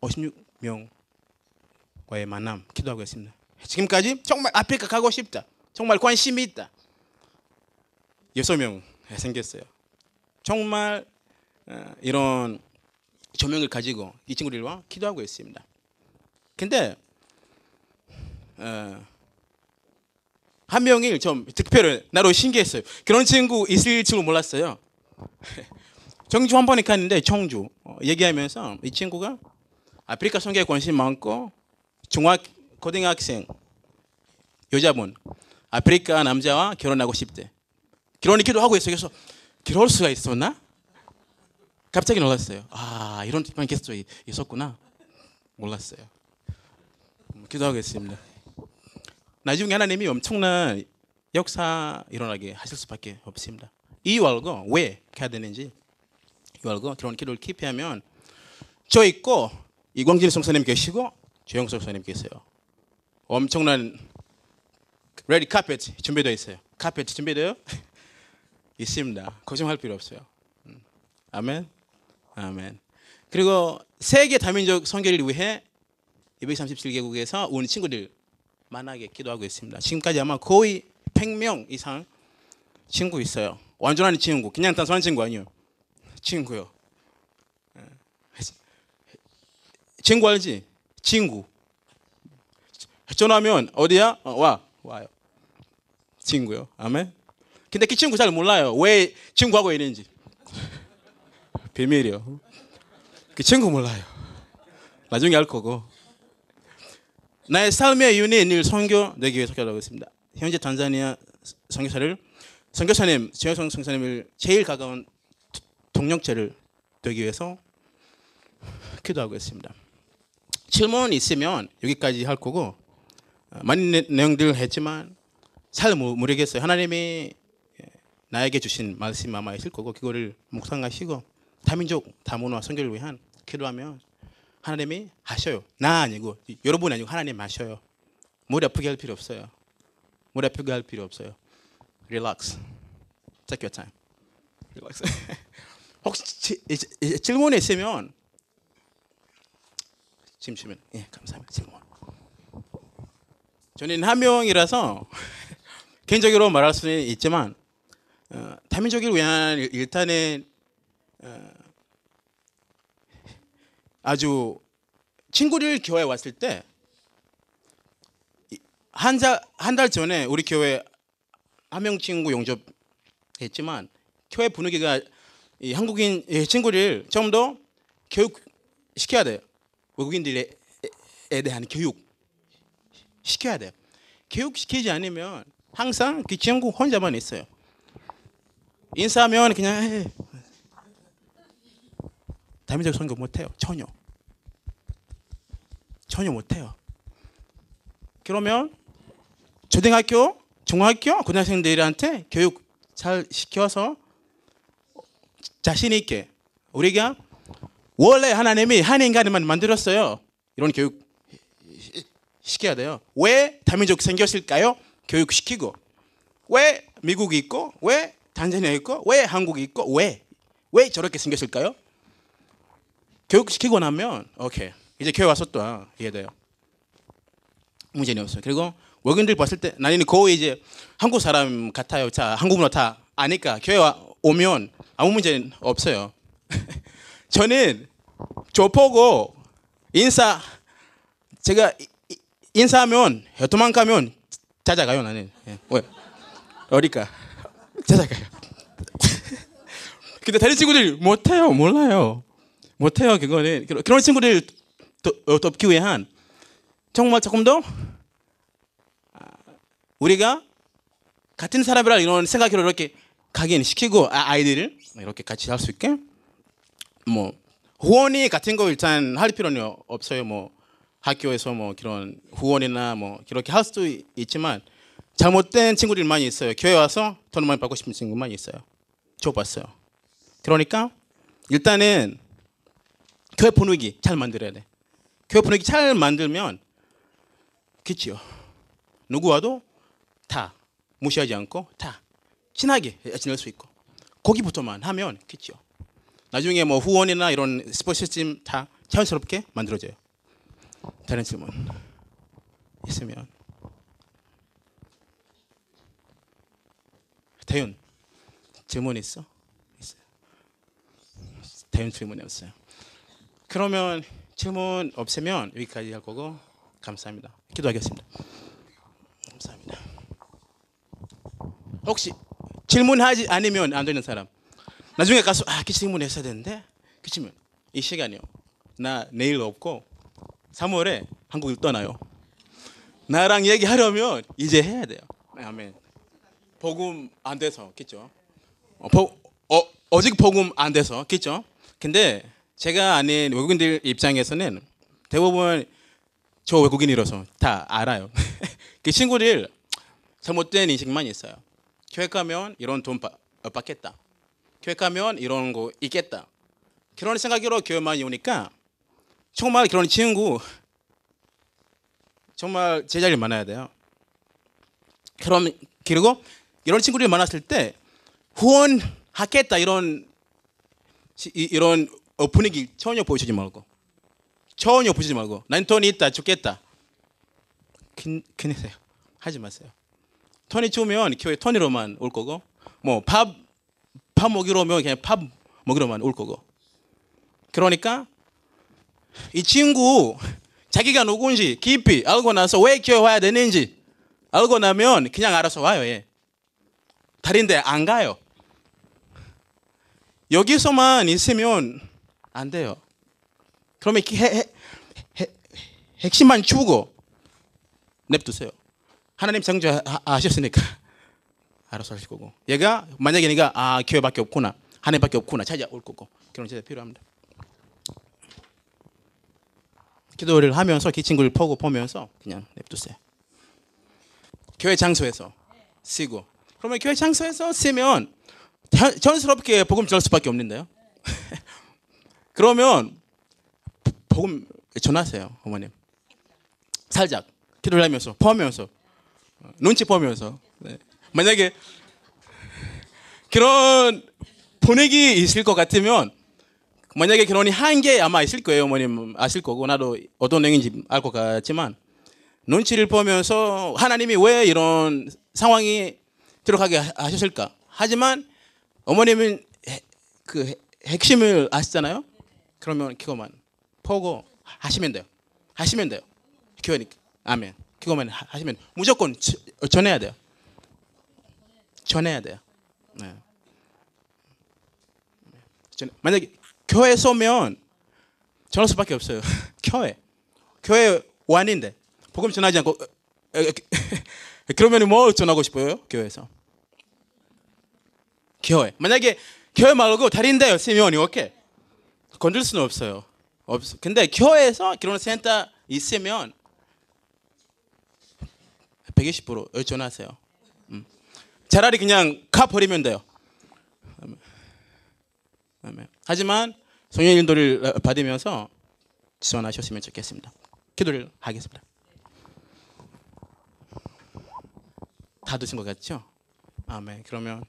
56명과의 만남 기도하고 있습니다. 지금까지 정말 아프리카 가고 싶다. 정말 관심이 있다. 여섯 명 생겼어요. 정말 어, 이런 조명을 가지고 이 친구들과 기도하고 있습니다. 근데 어, 한 명이 좀 특별히 나로 신기했어요. 그런 친구 있을 줄 몰랐어요. [LAUGHS] 청주 한 번에 갔는데 청주 어, 얘기하면서 이 친구가 아프리카 선교에 관심 많고 중학 고등학생 여자분 아프리카 남자와 결혼하고 싶대. 결혼을 기도 하고 있어요. 그래서 그럴 수가 있었나? 갑자기 놀랐어요. 아 이런 만 계속 있었구나. 몰랐어요. 기도하겠습니다. 나중에 하나님이 엄청난 역사 일어나게 하실 수밖에 없습니다. 이유 알고 왜 해야 되는지 이유 알고 그런 기도를 깊이 하면 저 있고 이광진 성사님 계시고 조영 성사님 계세요. 엄청난 레드 카펫 준비되어 있어요. 카펫 준비되어 [LAUGHS] 있습니다. 걱정할 필요 없어요. 음. 아멘. 아멘. 그리고 세계 다민족 선교를 위해 237개국에서 온 친구들 만나게 기도하고 있습니다. 지금까지 아마 거의 100명 이상 친구 있어요. 완전한 친구, 그냥 단순한 친구 아니에요. 친구요. 예. 친구 알지? 친구. 전화하면 어디야? 어, 와 와요. 친구요. 아멘. 근데 그 친구 잘 몰라요. 왜 친구하고 있는지. [LAUGHS] 비밀이요. 그 친구 몰라요. 나중에 알 거고. 나의 삶의 늘 선교되기 위해서 기도하고 있습니다. 현재 탄자니아 선교사를 선교사님, 최영성 선교사님을 제일 가까운 동력체를 되기 위해서 기도하고 있습니다. 질문 있으면 여기까지 할 거고 어, 많은 내용들 했지만 잘 모르겠어요. 하나님이 나에게 주신 말씀 아마 있을 거고 그거를 묵상하시고 다민족 다문화 선교를 위한 기도하면 하나님이 하셔요. 나 아니고 여러분 아니고 하나님 하셔요. 머리 아프게 할 필요 없어요. 머리 아프게 할 필요 없어요. Relax. Take your time. Relax. [LAUGHS] 혹시 질문이 있으면 주면 예 감사합니다. 질문. 저는 한 명이라서 [LAUGHS] 개인적으로 말할 수는 있지만 어, 다민족을 위한 일단은 어, 아주 친구를 교회 왔을 때한한달 전에 우리 교회 한 명 친구 용접했지만 교회 분위기가 이 한국인 이 친구를 좀 더 교육 시켜야 돼요. 외국인들에 에 대한 교육 시켜야 돼요. 교육 시키지 않으면 항상 그 친구 혼자만 있어요. 인사하면 그냥 해. 다민적 선교 못해요. 전혀. 전혀 못해요. 그러면 초등학교, 중학교, 고등학생들한테 교육 잘 시켜서 자신 있게 우리가 원래 하나님이 한 인간만 만들었어요. 이런 교육 시켜야 돼요. 왜 다민족 생겼을까요? 교육 시키고 왜 미국이 있고 왜 단자니아 있고 왜 한국이 있고 왜 왜 저렇게 생겼을까요? 교육 시키고 나면 오케이 이제 교회 와서 또 이해돼요. 문제는 없어요. 그리고 외국인들 봤을 때 나는 거의 이제 한국 사람 같아요. 자 한국 문화 다 아니까 교회 와 오면 아무 문제는 없어요. [LAUGHS] 저는 저 보고 인사 제가 인사하면 도망가면 찾아가요 나는 예. 왜 어디가 [LAUGHS] 찾아가요. [LAUGHS] 근데 다른 친구들 못해요 몰라요 못해요 그거는 그런- 친구들 돕기 위한 정말 조금 더 아, 우리가 같은 사람이라 이런 생각으로 이렇게 각인시키고 아- 아이들을 이렇게 같이 할 수 있게 뭐 후원이 같은 거 일단 할 필요는 없어요. 뭐 학교에서 뭐 그런 후원이나 뭐 그렇게 할 수도 있- 있지만 잘못된 친구들 많이 있어요. 교회 와서 돈 많이 받고 싶은 친구 많이 있어요. 저 봤어요. 그러니까 일단은 교회 분위기 잘 만들어야 돼. 교회 분위기 잘 만들면 그치요. 누구와도 다 무시하지 않고 다 친하게 지낼 수 있고 거기부터만 하면 그치요. 나중에 뭐 후원이나 이런 스포츠 시스템 다 자연스럽게 만들어져요. 다른 질문 있으면 대윤 질문 있어? 있어요. 대윤 질문이 없어요. 그러면 질문 없으면 여기까지 할 거고 감사합니다. 기도하겠습니다. 감사합니다. 혹시 질문하지 않으면 안 되는 사람 나중에 가서 아, 그 질문 했어야 되는데 그치면 이 시간이요. 나 내일 없고 3월에 한국을 떠나요. 나랑 얘기하려면 이제 해야 돼요. 네, 아멘. 복음 안 돼서 그죠? 어, 보, 어, 어직 복음 안 돼서 그죠? 근데 제가 아닌 외국인들 입장에서는 대부분 저 외국인이라서 다 알아요. [LAUGHS] 그 친구들 잘못된 인식만 있어요. 교회 가면 이런 돈 받, 어, 받겠다. 교회 가면 이런 거 있겠다. 그런 생각으로 교회 많이 오니까 정말 그런 친구 정말 제자리 많아야 돼요. 그럼 그리고 이런 친구들이 많았을 때 후원하겠다 이런 이런 어, 분위기 전혀 보여주지 말고. 전혀 보여주지 말고. 난 돈이 있다 죽겠다. 큰 큰이세요. 하지 마세요. 턴이 주면 교회 턴이로만 올 거고 뭐 밥 밥 먹이러 오면 그냥 밥 먹이러만 올 거고. 그러니까 이 친구 자기가 누군지 깊이 알고 나서 왜 교회 와야 되는지 알고 나면 그냥 알아서 와요 얘. 다른데 안 가요. 여기서만 있으면 안 돼요. 그러면 이 해- 해- 해- 핵심만 주고 냅두세요. 하나님 창조하셨으니까. [LAUGHS] 알아서 하실 거고. 얘가 만약에 네가 아 교회밖에 없구나. 하나님밖에 없구나. 찾아올 거고. 그런 제자 필요합니다. 기도를 하면서 그 친구를 보고 보면서 그냥 냅두세요. 교회 장소에서 쓰고. 그러면 교회 장소에서 자- 자연스럽게 복음 전할 수밖에 없는데요. [LAUGHS] 그러면 복음 전하세요, 어머님. 살짝 기도를 하면서 포하면서 눈치 보면서 네. 만약에 그런 분위기 있을 것 같으면 만약에 결혼이 한 개 아마 있을 거예요 어머님 아실 거고 나도 어떤 내용인지 알 것 같지만 눈치를 보면서 하나님이 왜 이런 상황이 들어가게 하- 하셨을까 하지만 어머님은 해- 그 해- 핵심을 아시잖아요 그러면 그것만 보고 하시면 돼요. 하시면 돼요. 교회니까 아멘. 그것만 하- 하시면 무조건 저- 전해야 돼요. 전해야 돼요. 네. 전- 만약에 교회 쏘면 전할 수밖에 없어요. [LAUGHS] 교회, 교회 완인데 복음 전하지 않고 에, 에, 에, 그러면 뭐 전하고 싶어요? 교회에서? 교회. 만약에 교회 말고 다른 데 있으면 이렇게 건들 수는 없어요. 없어. 근데 교회에서 결혼 센터 있으면 120% 전하세요. 음. 차라리 그냥 가 버리면 돼요. 하지만 성령 인도를 받으면서 지원하셨으면 좋겠습니다. 기도를 하겠습니다. 다 드신 것 같죠? 아멘. 그러면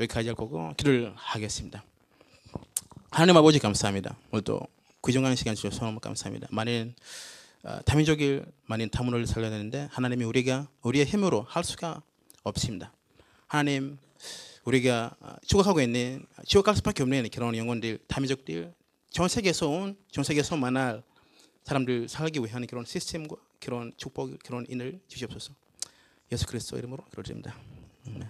여기까지 할 거고 기도를 하겠습니다. 하나님 아버지 감사합니다. 오늘도 귀중한 시간 주셔서 너무 감사합니다. 많은 어, 다민족일 많은 다문을 살려내는데 하나님이 우리가 우리의 힘으로 할 수가 없습니다. 하나님 우리가 어, 추구하고 있는 지옥갈 수밖에 없는 그런 영혼들 다민족들 전 세계에서 온전 세계에서 만날 사람들 살기 위한 그런 시스템과 그런 축복 그런 인을 주시옵소서. 예수 그리스도 이름으로 기도드립니다. 아멘.